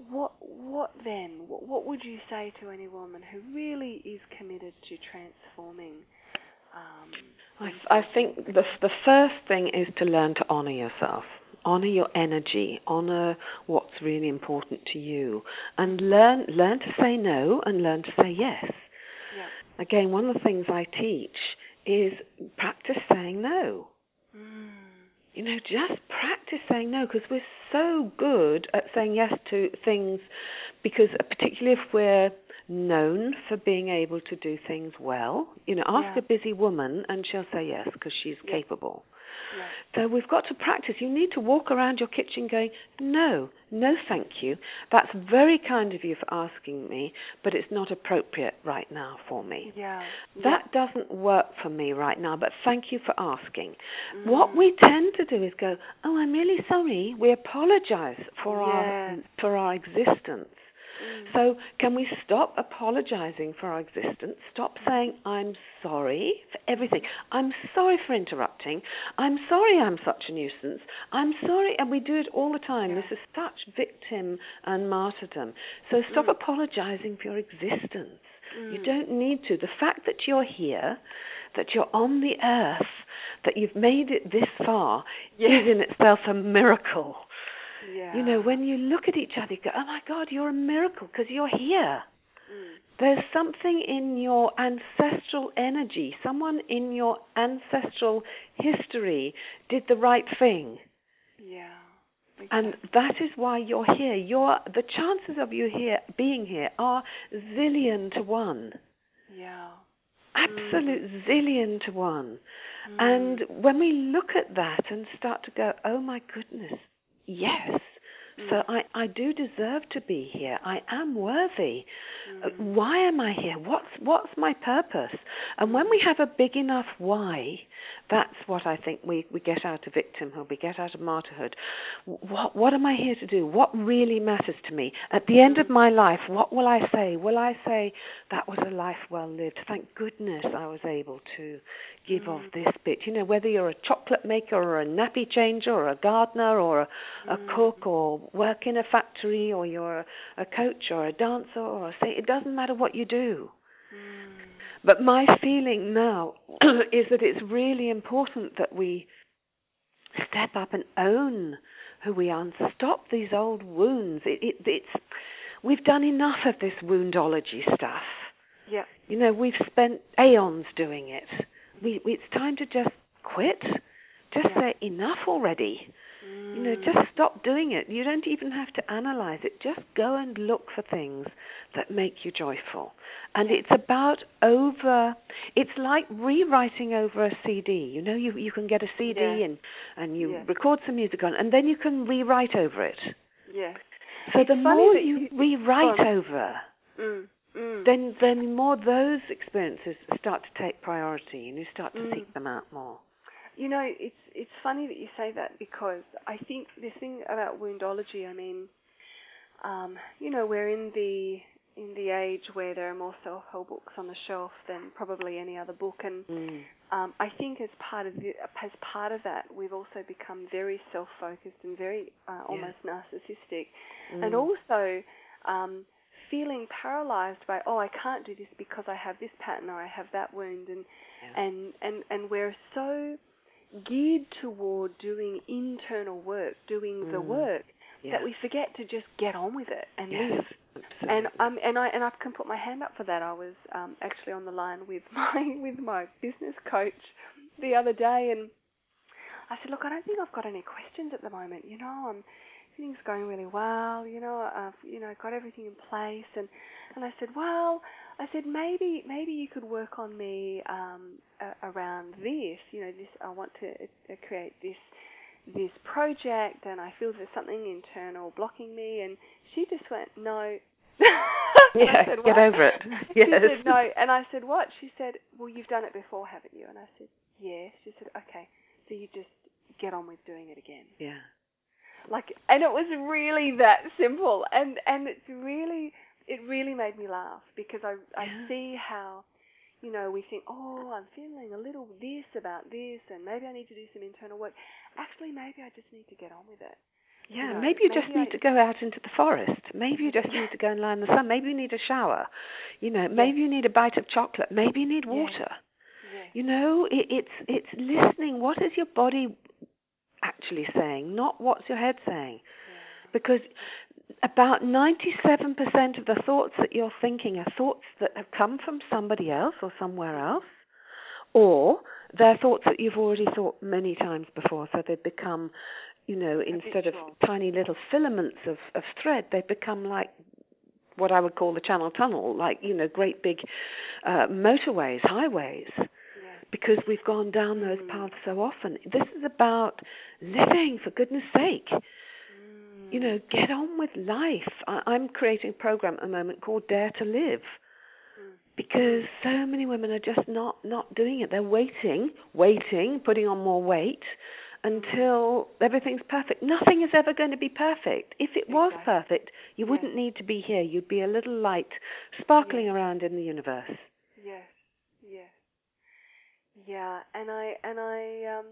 what what then? What, what would you say to any woman who really is committed to transforming um, I, I think the the first thing is to learn to honor yourself. Honor your energy. Honor what's really important to you. And learn learn to say no and learn to say yes. Yeah. again one of the things i teach is practice saying no. Mm. you know just practice saying no because we're so good at saying yes to things because particularly if we're known for being able to do things well you know ask Yeah. a busy woman and she'll say yes because she's Yeah. capable Yeah. so we've got to practice. You need to walk around your kitchen going, no, no, thank you. That's very kind of you for asking me, but it's not appropriate right now for me. Yeah. That doesn't work for me right now, but thank you for asking. Mm. What we tend to do is go, "Oh, I'm really sorry." We apologize for our for our existence. Mm. So, can we stop apologizing for our existence? Stop saying, I'm sorry for everything. I'm sorry for interrupting. I'm sorry I'm such a nuisance. I'm sorry, and we do it all the time. Yeah. This is such victim and martyrdom. So, stop Mm. apologizing for your existence. You Mm. don't need to. The fact that you're here, that you're on the earth, that you've made it this far, Yeah. is in itself a miracle. Yeah. You know, when you look at each other, you go, oh my God, you're a miracle because you're here. Mm. There's something in your ancestral energy. Someone in your ancestral history did the right thing. Yeah. And that is why you're here. You're, the chances of you here being here are zillion to one. Yeah. Absolute zillion to one. Mm. And when we look at that and start to go, oh my goodness, yes. So Mm. I, I do deserve to be here. I am worthy. Mm. Why am I here? What's what's my purpose? And when we have a big enough why, that's what I think we, we get out of victimhood, we get out of martyrhood. What what am I here to do? What really matters to me? At the end of my life, what will I say? Will I say that was a life well lived? Thank goodness I was able to give of Mm. this bit. You know, whether you're a chocolate maker or a nappy changer or a gardener or a, a Mm. cook or work in a factory or you're a, a coach or a dancer or a say it doesn't matter what you do. Mm. But my feeling now is that it's really important that we step up and own who we are and stop these old wounds. It, it, it's we've done enough of this woundology stuff. Yeah. You know, we've spent aeons doing it. We, we it's time to just quit. Just Yeah. say enough already. You know, Mm. just stop doing it. You don't even have to analyze it. Just go and look for things that make you joyful. And it's about over it's like rewriting over a CD. You know, you you can get a CD Yeah. and and you Yeah. record some music on it, and then you can rewrite over it. Yeah. So It's the more that you, you- rewrite on. over, Mm. Mm. then then more those experiences start to take priority and you start to Mm. seek them out more. You know, it's it's funny that you say that because I think this thing about woundology. I mean, um, you know, we're in the in the age where there are more self-help books on the shelf than probably any other book, and Mm. um, I think as part of the, as part of that, we've also become very self-focused and very uh, almost narcissistic, and Mm. also um, feeling paralyzed by oh I can't do this because I have this pattern or I have that wound, and Yeah. and and and we're so geared toward doing internal work, doing the Mm. work yeah. that we forget to just get on with it and yes. live. Absolutely. And um and I and I can put my hand up for that. I was um actually on the line with my with my business coach the other day and I said, Look, I don't think I've got any questions at the moment, you know, I'm everything's going really well, you know, I've you know, got everything in place and and I said, Well, I said maybe maybe you could work on me um a- around this, you know, this I want to uh, create this this project and I feel there's something internal blocking me and she just went, No Yeah, said, get over it. She Yes. said no and I said, What? She said, Well you've done it before, haven't you? And I said, Yes. She said, Okay, so you just get on with doing it again. Yeah. Like and it was really that simple and and it's really it really made me laugh because I I Yeah. see how you know we think oh I'm feeling a little this about this and maybe I need to do some internal work actually maybe I just need to get on with it Yeah, know, maybe you just maybe need I- to go out into the forest. Maybe you just need to go and lie in the sun. Maybe you need a shower. You know, maybe you need a bite of chocolate. Maybe you need Yeah. water. yes You know, it, it's it's listening. What is your body actually saying, not what's your head saying? Because about 97% of the thoughts that you're thinking are thoughts that have come from somebody else or somewhere else, or they're thoughts that you've already thought many times before, so they've become, you know, instead of tiny little filaments of, of thread, they become like what I would call the Channel Tunnel, like, you know, great big uh, motorways, highways, because we've gone down those Mm. paths so often. This is about living, for goodness sake you know, get on with life. I, I'm creating a program at the moment called Dare to Live because so many women are just not not doing it. They're waiting, waiting, putting on more weight until everything's perfect. Nothing is ever going to be perfect. If it was Exactly. perfect, you wouldn't need to be here. You'd be a little light sparkling Yeah. around in the universe. Yes, yes, yeah, and I and I um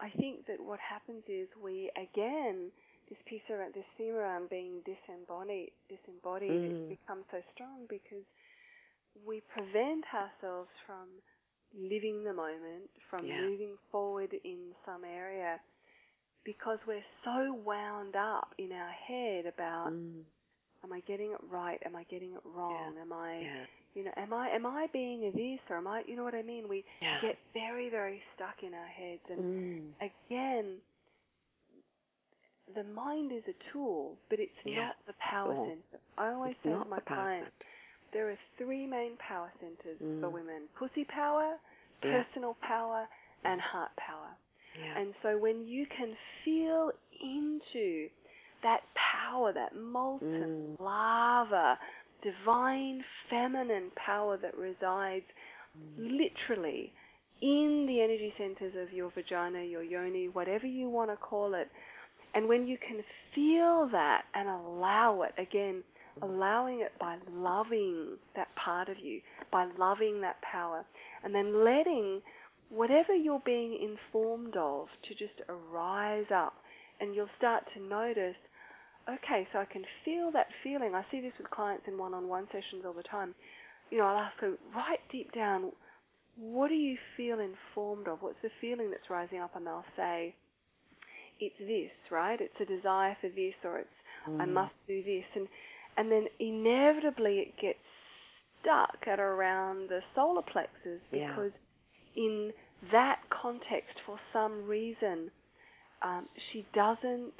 I think that what happens is we again this piece around this theme around being disembodied disembodied Mm. it becomes so strong because we prevent ourselves from living the moment, from Yeah. moving forward in some area because we're so wound up in our head about Mm. am I getting it right? Am I getting it wrong? Am I Yeah. you know, am I am I being a this or am I you know what I mean? We Yeah. get very, very stuck in our heads and Mm. again the mind is a tool, but it's Yeah. not the power Tool. center. I always It's say to my clients, center. there are three main power centers for Mm. women. Pussy power, Yeah. personal power, and heart power. Yeah. And so when you can feel into that power, that molten Mm. lava, divine feminine power that resides Mm. literally in the energy centers of your vagina, your yoni, whatever you want to call it. And when you can feel that and allow it, again, allowing it by loving that part of you, by loving that power, and then letting whatever you're being informed of to just arise up. And you'll start to notice, okay, so I can feel that feeling. I see this with clients in one on one sessions all the time. You know, I'll ask them, right deep down, what do you feel informed of? What's the feeling that's rising up? And they'll say, it's this, right? It's a desire for this, or it's I Mm. must do this, and and then inevitably it gets stuck at around the solar plexus Yeah. because in that context, for some reason, um, she doesn't.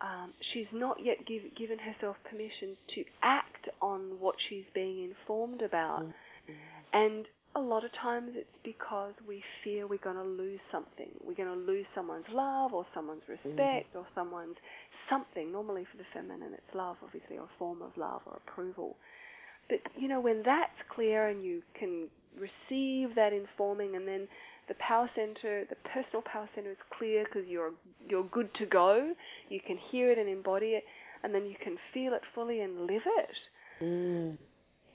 Um, she's not yet give, given herself permission to act on what she's being informed about. Mm. And a lot of times it's because we fear we're going to lose something. We're going to lose someone's love or someone's respect or someone's something. Normally for the feminine it's love, obviously, or a form of love or approval. But, you know, when that's clear and you can receive that informing and then the power center, the personal power center is clear because you're you're good to go. You can hear it and embody it, and then you can feel it fully and live it Mm.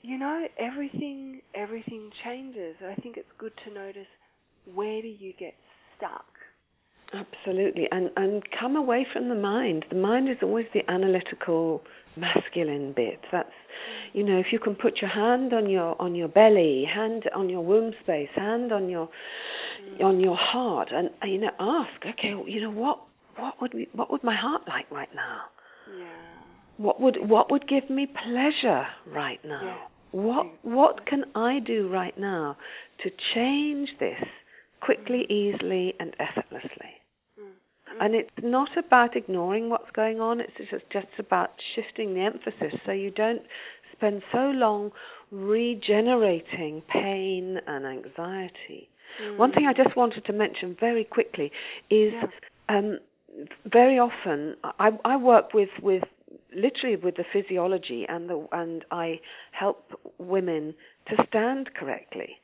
You know everything everything changes i think it's good to notice where do you get stuck Absolutely, and and come away from the mind. The mind is always the analytical, masculine bit. That's, you know, if you can put your hand on your on your belly, hand on your womb space, hand on your on your heart, and uh, you know, ask, okay, you know, what what would we, what would my heart like right now? yeah What would what would give me pleasure right now? Yeah. What what can I do right now to change this quickly, easily, and effortlessly? mm. And it's not about ignoring what's going on, it's just, just about shifting the emphasis so you don't spend so long regenerating pain and anxiety. One thing I just wanted to mention very quickly is Yeah. um, very often I, I work with, with literally with the physiology and the and I help women to stand correctly.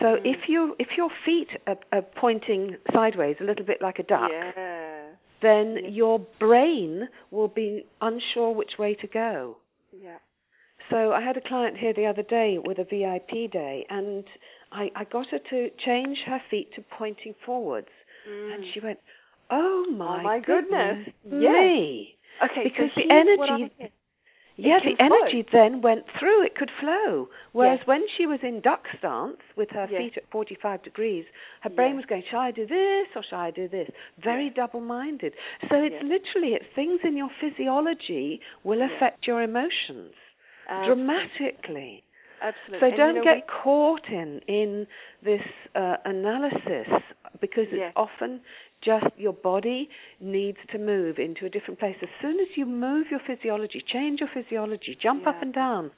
So Mm. if you if your feet are, are pointing sideways, a little bit like a duck, yeah then Yeah. your brain will be unsure which way to go. yeah So I had a client here the other day with a VIP day, and I, I got her to change her feet to pointing forwards, and Mm. she went, "Oh my, my goodness. me!" Yes. Okay Because so the energy- yeah, the energy then went through. It could flow. Whereas Yes. when she was in duck stance with her Yes. feet at 45 degrees, her brain Yes. was going, shall I do this or shall I do this? Very Yes. double-minded. So it's literally, it's things in your physiology will affect your emotions Absolutely. dramatically. Absolutely. So And, don't know, get we- caught in in this uh, analysis because it's often just your body needs to move into a different place. As soon as you move your physiology, change your physiology, jump up and down,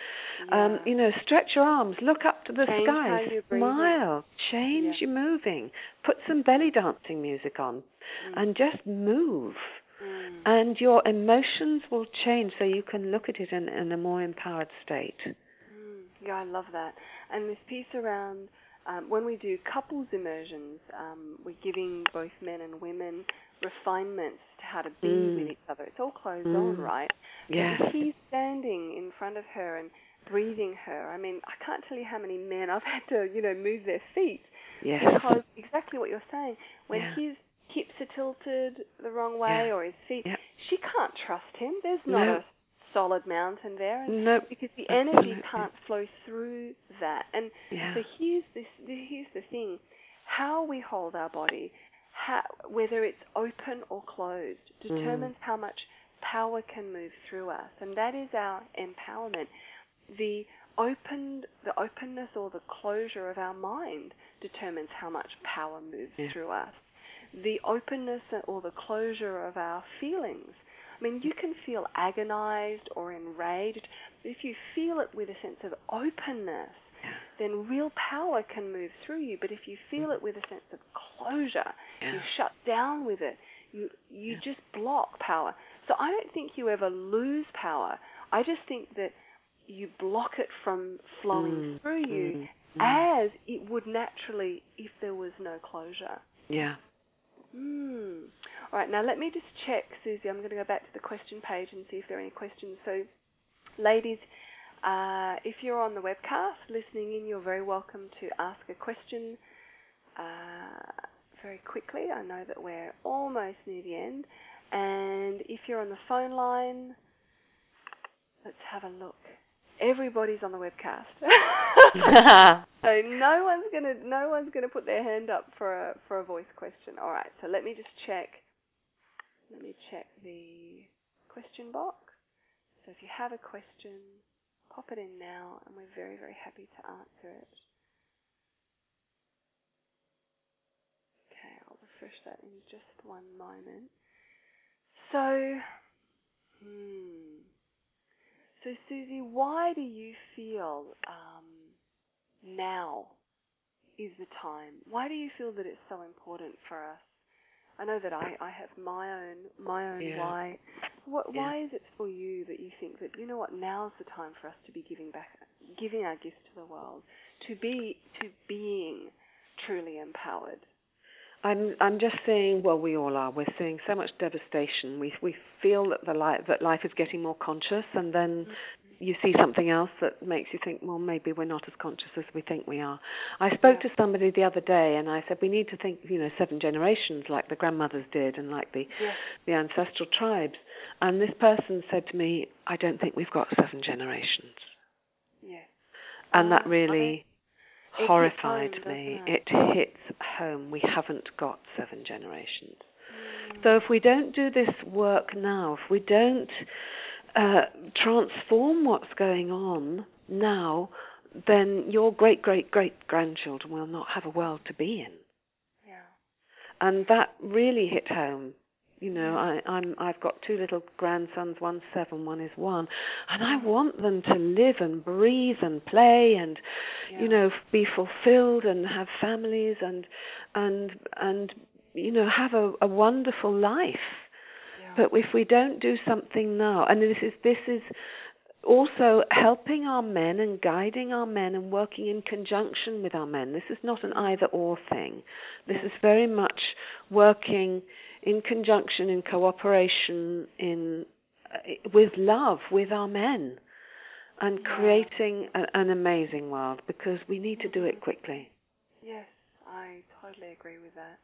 um, you know, stretch your arms, look up to the Change how skies, you're breathing. smile, change Yeah. your moving, put some belly dancing music on, Mm. and just move. Mm. And your emotions will change so you can look at it in, in a more empowered state. Mm, yeah, I love that. And this piece around um, when we do couples immersions, um, we're giving both men and women refinements to how to be Mm. with each other. It's all closed Mm. on, right? Yes. if he's standing in front of her and breathing her. I mean, I can't tell you how many men I've had to, you know, move their feet Yes. because exactly what you're saying. When Yeah. his hips are tilted the wrong way Yeah. or his feet, Yeah. she can't trust him. There's not No. a solid mountain there. And No. because the energy can't flow through that. And Yeah. so here's this. Here's the thing: how we hold our body, how, whether it's open or closed, Mm. determines how much power can move through us, and that is our empowerment. The opened, the openness or the closure of our mind determines how much power moves Yeah. through us. The openness or the closure of our feelings. I mean, you can feel agonized or enraged, but if you feel it with a sense of openness, then real power can move through you. But if you feel it with a sense of closure, you shut down with it, you you Yeah. just block power. So I don't think you ever lose power. I just think that you block it from flowing Mm, through you mm, mm. as it would naturally if there was no closure. Yeah. Hmm. All right, now let me just check, Susie. I'm going to go back to the question page and see if there are any questions. So, ladies, uh, if you're on the webcast listening in, you're very welcome to ask a question uh, very quickly. I know that we're almost near the end. And if you're on the phone line, let's have a look. Everybody's on the webcast. So no one's gonna no one's gonna put their hand up for a for a voice question. All right. So let me just check. Let me check the question box. So if you have a question, pop it in now, and we're very very happy to answer it. Okay, I'll refresh that in just one moment. So, hmm. So Susie, why do you feel um, now is the time? Why do you feel that it's so important for us? I know that I, I have my own my own Yeah. why. What Yeah. why is it for you that you think that you know what now's the time for us to be giving back giving our gifts to the world to be to being truly empowered? I'm I'm just seeing well we all are we're seeing so much devastation we we feel that the life that life is getting more conscious and then mm. You see something else that makes you think well maybe we're not as conscious as we think we are I spoke Yeah. to somebody the other day and I said we need to think you know seven generations like the grandmothers did and like the Yes. the ancestral tribes and this person said to me I don't think we've got seven generations Yes. and that Oh, really horrified home, me. it? It hits home. We haven't got seven generations. Mm. So if we don't do this work now, if we don't uh, transform what's going on now, then your great great great grandchildren will not have a world to be in. yeah. And that really hit home. You know, I, I'm I've got two little grandsons, one's seven, one is one, and I want them to live and breathe and play and you know be fulfilled and have families and and and you know have a, a wonderful life. But if we don't do something now, and this is this is also helping our men and guiding our men and working in conjunction with our men. This is not an either or thing. This is very much working in conjunction, in cooperation, in uh, with love with our men, and Yeah. creating a, an amazing world because we need to do it quickly. Yes, I totally agree with that.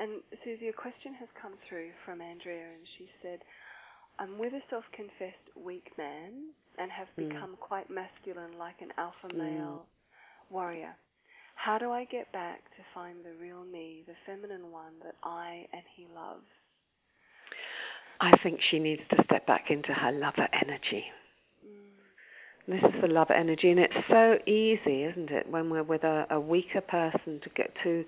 And Susie, a question has come through from Andrea, and she said, I'm with a self-confessed weak man and have Mm. become quite masculine, like an alpha Mm. male warrior. How do I get back to find the real me, the feminine one that I and he loves? I think she needs to step back into her lover energy. This is the love energy, and it's so easy, isn't it, when we're with a, a weaker person to get to,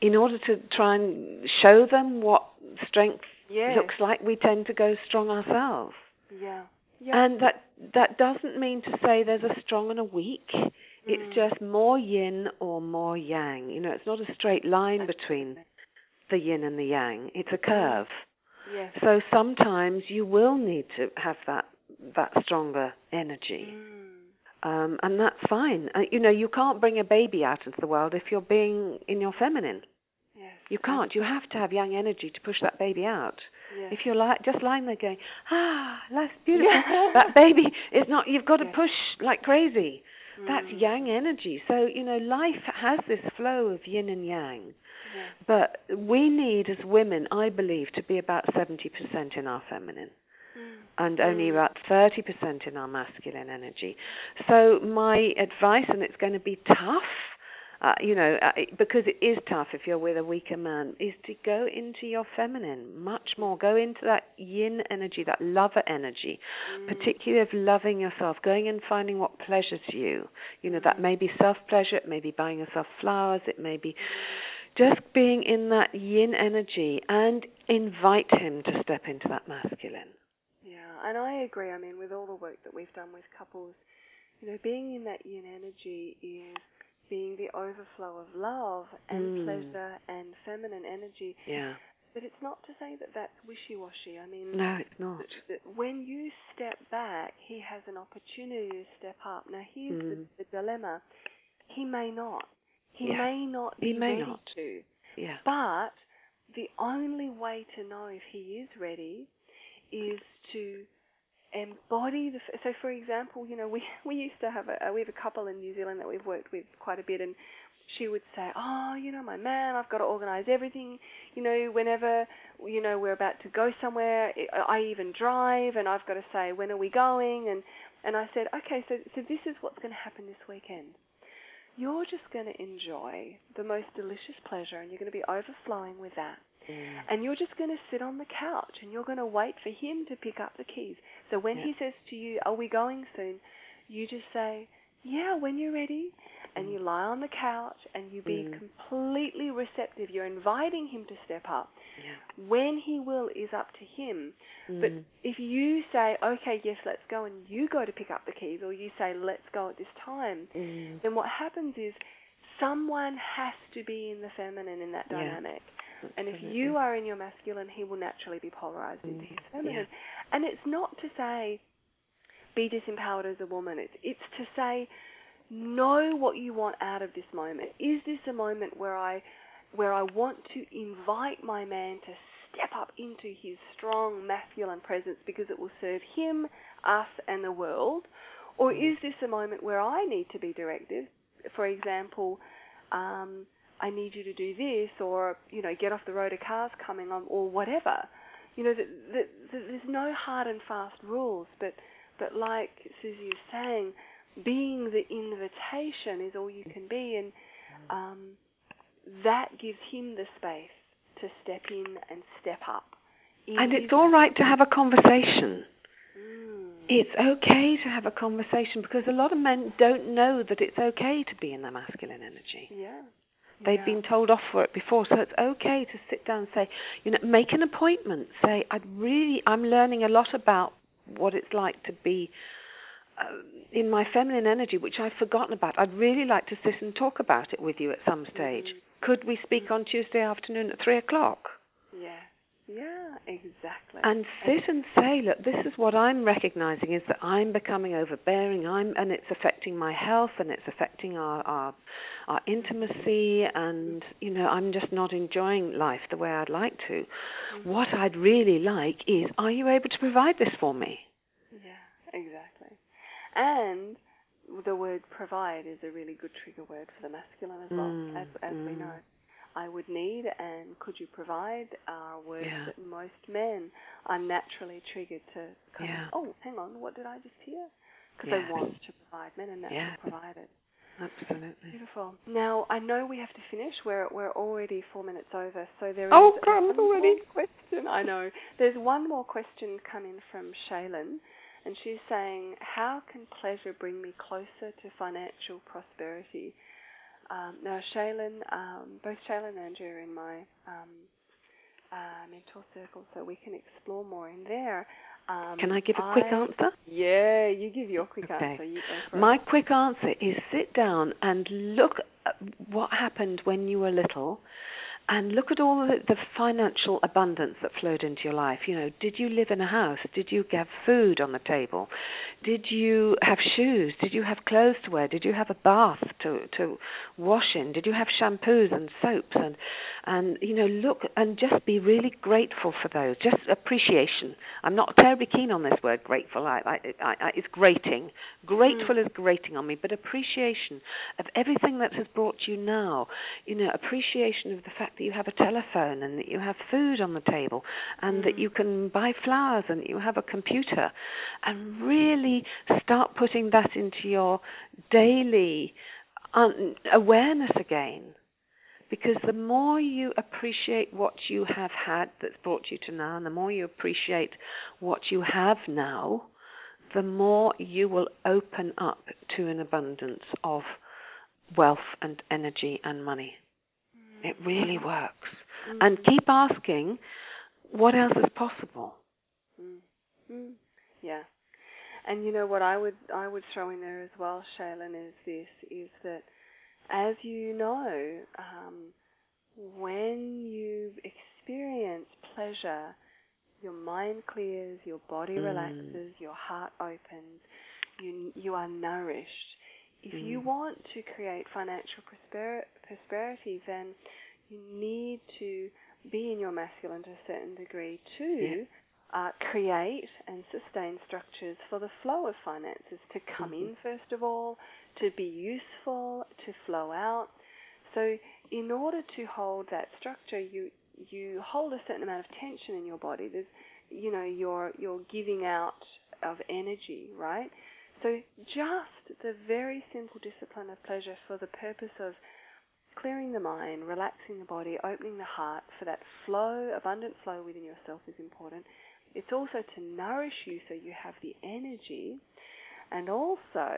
in order to try and show them what strength Yes. looks like, we tend to go strong ourselves. Yeah. Yeah. And that that doesn't mean to say there's a strong and a weak. It's Mm. just more yin or more yang. You know, it's not a straight line between the yin and the yang. It's a curve. Yes. So sometimes you will need to have that that stronger energy, Mm. um, and that's fine. Uh, you know, you can't bring a baby out into the world if you're being in your feminine. Yes. You can't. You have to have yang energy to push that baby out. Yes. If you're like just lying there going, ah, that's beautiful. Yeah. That baby is not. You've got to push like crazy. That's Mm. yang energy. So you know, life has this flow of yin and yang. Yes. But we need, as women, I believe, to be about 70% in our feminine Mm. and only Mm. about 30% in our masculine energy. So, my advice, and it's going to be tough, uh, you know, uh, because it is tough if you're with a weaker man, is to go into your feminine much more. Go into that yin energy, that lover energy, Mm. particularly of loving yourself, going and finding what pleasures you. You know, that may be self pleasure, it may be buying yourself flowers, it may be just being in that yin energy and invite him to step into that masculine. Yeah, and I agree. I mean, with all the work that we've done with couples, you know, being in that yin energy is being the overflow of love and Mm. pleasure and feminine energy. Yeah. But it's not to say that that's wishy-washy. I mean, No, it's not. when you step back, he has an opportunity to step up. Now, here's Mm. the, the dilemma: he may not. He Yeah. may not He may not. to. Yeah. But the only way to know if he is ready is to embody the. So, for example, you know, we we used to have a we have a couple in New Zealand that we've worked with quite a bit, and she would say, "Oh, you know, my man, I've got to organise everything. You know, whenever you know we're about to go somewhere, I I even drive, and I've got to say when are we going?" And and I said, "Okay, so so this is what's going to happen this weekend." You're just going to enjoy the most delicious pleasure and you're going to be overflowing with that. Mm. And you're just going to sit on the couch and you're going to wait for him to pick up the keys. So when Yeah. he says to you, Are we going soon? You just say, Yeah, when you're ready. And Mm. you lie on the couch and you be Mm. completely receptive. You're inviting him to step up. Yeah. When he will is up to him. But Mm. if you say, Okay, yes, let's go, and you go to pick up the keys, or you say, Let's go at this time, Mm. then what happens is someone has to be in the feminine in that dynamic. And if you are in your masculine, he will naturally be polarized into Mm, his feminine. And it's not to say be disempowered as a woman. It's it's to say know what you want out of this moment. Is this a moment where I where I want to invite my man to step up into his strong masculine presence because it will serve him, us and the world? Or is this a moment where I need to be directed? For example, um, I need you to do this, or you know, get off the road. A car's coming on, or whatever. You know, the, the, the, there's no hard and fast rules, but but like Susie is saying, being the invitation is all you can be, and um, that gives him the space to step in and step up. And it's all right to have a conversation. Mm. It's okay to have a conversation because a lot of men don't know that it's okay to be in their masculine energy. yeah. They've yeah. been told off for it before, so it's okay to sit down and say, you know, make an appointment. Say, I'd really, I'm learning a lot about what it's like to be uh, in my feminine energy, which I've forgotten about. I'd really like to sit and talk about it with you at some stage. Mhm. Could we speak on Tuesday afternoon at three o'clock? Yeah. Yeah, exactly. And sit and say, look, this is what I'm recognizing is that I'm becoming overbearing. I'm, and it's affecting my health, and it's affecting our, our our intimacy, and you know, I'm just not enjoying life the way I'd like to. What I'd really like is, are you able to provide this for me? Yeah, exactly. And the word provide is a really good trigger word for the masculine as well, Mm, as as we mm. know. I would need and could you provide uh, are words Yeah. that most men are naturally triggered to kind Yeah. of, oh, hang on, what did I just hear? Because Yes. they want to provide. Men are natural Yeah. providers. Absolutely. Beautiful. Now I know we have to finish. We're we're already four minutes over, so there is Oh, one already. question. I know. There's one more question coming from Shaylin, and she's saying, "How can pleasure bring me closer to financial prosperity?" Um, now, Shaylin, um, both Shaylin and Andrew are in my um, uh, mentor circle, so we can explore more in there. Um, Can I give a quick I- answer? Yeah, you give your quick Okay. answer. Go it. My quick answer is sit down and look at what happened when you were little and look at all the, the financial abundance that flowed into your life. You know, did you live in a house? Did you have food on the table? Did you have shoes? Did you have clothes to wear? Did you have a bath to to wash in? Did you have shampoos and soaps and and you know look and just be really grateful for those. Just appreciation. I'm not terribly keen on this word grateful. I, I, I, I it's grating. Grateful is grating on me, but appreciation of everything that has brought you now. You know, appreciation of the fact that you have a telephone and that you have food on the table and that Mm. you can buy flowers and that you have a computer and really start putting that into your daily un- awareness again because the more you appreciate what you have had that's brought you to now, and the more you appreciate what you have now, the more you will open up to an abundance of wealth and energy and money. It really works. Mm. And keep asking, what else is possible? Mm. Mm. Yeah. And you know what I would I would throw in there as well, Shaylin, is this is that as you know, um, when you experience pleasure, your mind clears, your body Mm. relaxes, your heart opens, you you are nourished. If you Mm. want to create financial prosper- prosperity, then you need to be in your masculine to a certain degree too. Yeah. Uh, create and sustain structures for the flow of finances to come Mhm. in first of all, to be useful, to flow out. So, in order to hold that structure, you you hold a certain amount of tension in your body. There's, you know, you're you're giving out of energy, right? So, just the very simple discipline of pleasure for the purpose of clearing the mind, relaxing the body, opening the heart for that flow, abundant flow within yourself is important. It's also to nourish you so you have the energy. And also,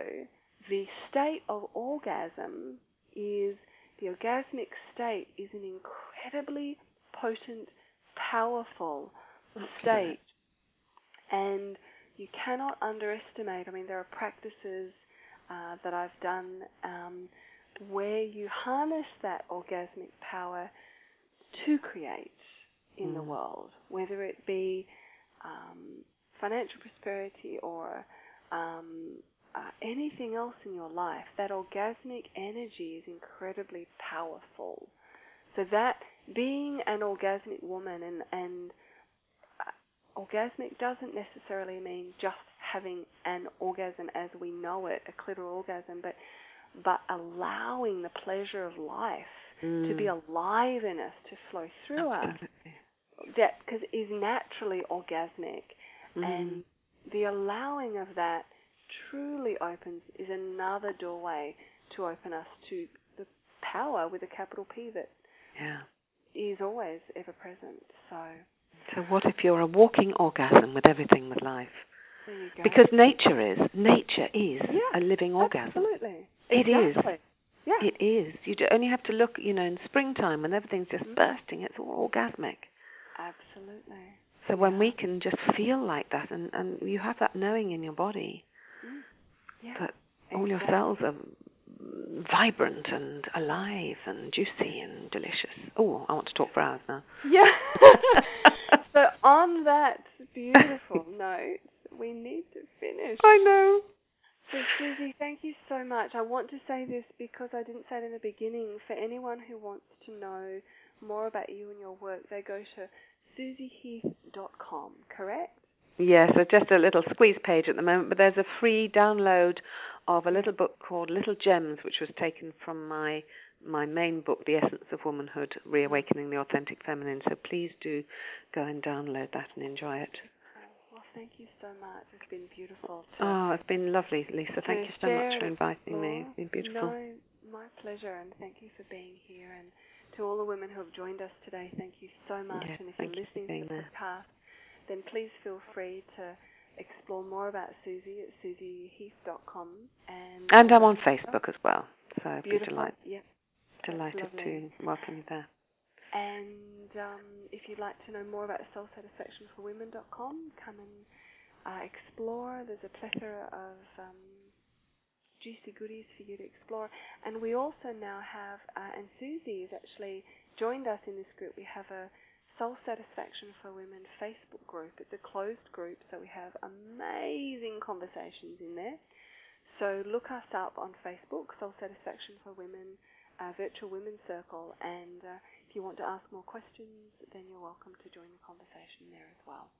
the state of orgasm is the orgasmic state is an incredibly potent, powerful state. And you cannot underestimate, I mean, there are practices uh, that I've done um, where you harness that orgasmic power to create in the Mm. world, whether it be um, financial prosperity or um, uh, anything else in your life, that orgasmic energy is incredibly powerful. So that being an orgasmic woman and and uh, orgasmic doesn't necessarily mean just having an orgasm as we know it, a clitoral orgasm, but but allowing the pleasure of life to be Mm. alive in us, to flow through us, Absolutely. That because is naturally orgasmic, Mm. and the allowing of that truly opens is another doorway to open us to the power with a capital P that yeah. is always ever present. So So what if you're a walking orgasm with everything with life? there you go. Because nature is. Nature is Yeah, a living orgasm. absolutely, It is. exactly. Yeah, It is. You only have to look, you know, in springtime when everything's just Mhm. bursting. It's all orgasmic. Absolutely. So when Yeah. we can just feel like that, and and you have that knowing in your body Mm. Yeah. that all your cells are vibrant and alive and juicy and delicious. Oh, I want to talk for hours now. Yeah. so on that beautiful note, we need to finish. I know. So Susie, thank you so much. I want to say this because I didn't say it in the beginning. For anyone who wants to know more about you and your work, they go to susieheath.com, correct? Yeah, so just a little squeeze page at the moment, but there's a free download of a little book called Little Gems, which was taken from my my main book, The Essence of Womanhood Reawakening the Authentic Feminine. So please do go and download that and enjoy it. Well, thank you so much. It's been beautiful. oh, it's been lovely, Lisa. Thank you so much for inviting me. It's been beautiful. No, my pleasure, and thank you for being here. And to all the women who have joined us today, thank you so much. Yeah, and if you're listening to the podcast, then please feel free to explore more about Susie at susieheath.com. And, and I'm on Facebook as well. So I'd be delighted, yep. delighted to welcome you there. And um, if you'd like to know more about soulsatisfactionforwomen.com, come and uh, explore. There's a plethora of um, juicy goodies for you to explore. And we also now have, uh, and Susie has actually joined us in this group. We have a Soul Satisfaction for Women Facebook group. It's a closed group, so we have amazing conversations in there. So look us up on Facebook, Soul Satisfaction for Women, uh, Virtual Women's Circle, and uh, if you want to ask more questions, then you're welcome to join the conversation there as well.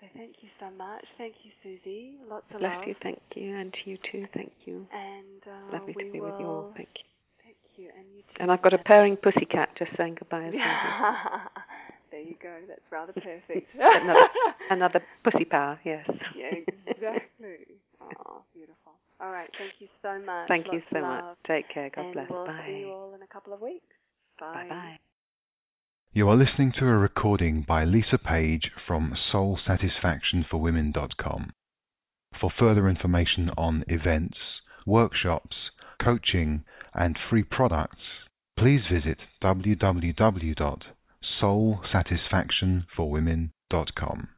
So thank you so much. Thank you, Susie. Lots of Bless love. you. Thank you, and to you too. Thank you. And uh, lovely to be will... with you all. Thank you. Thank you, and you too. And I've got a purring pussycat just saying goodbye. as well. there you go. That's rather perfect. another, another pussy power. Yes. yeah, exactly. Oh, beautiful. All right. Thank you so much. Thank Lots you so much. Take care. God and bless. We'll Bye. see you all in a couple of weeks. Bye. Bye. You are listening to a recording by Lisa Page from SoulSatisfactionForWomen.com. For further information on events, workshops, coaching, and free products, please visit www.soulsatisfactionforwomen.com.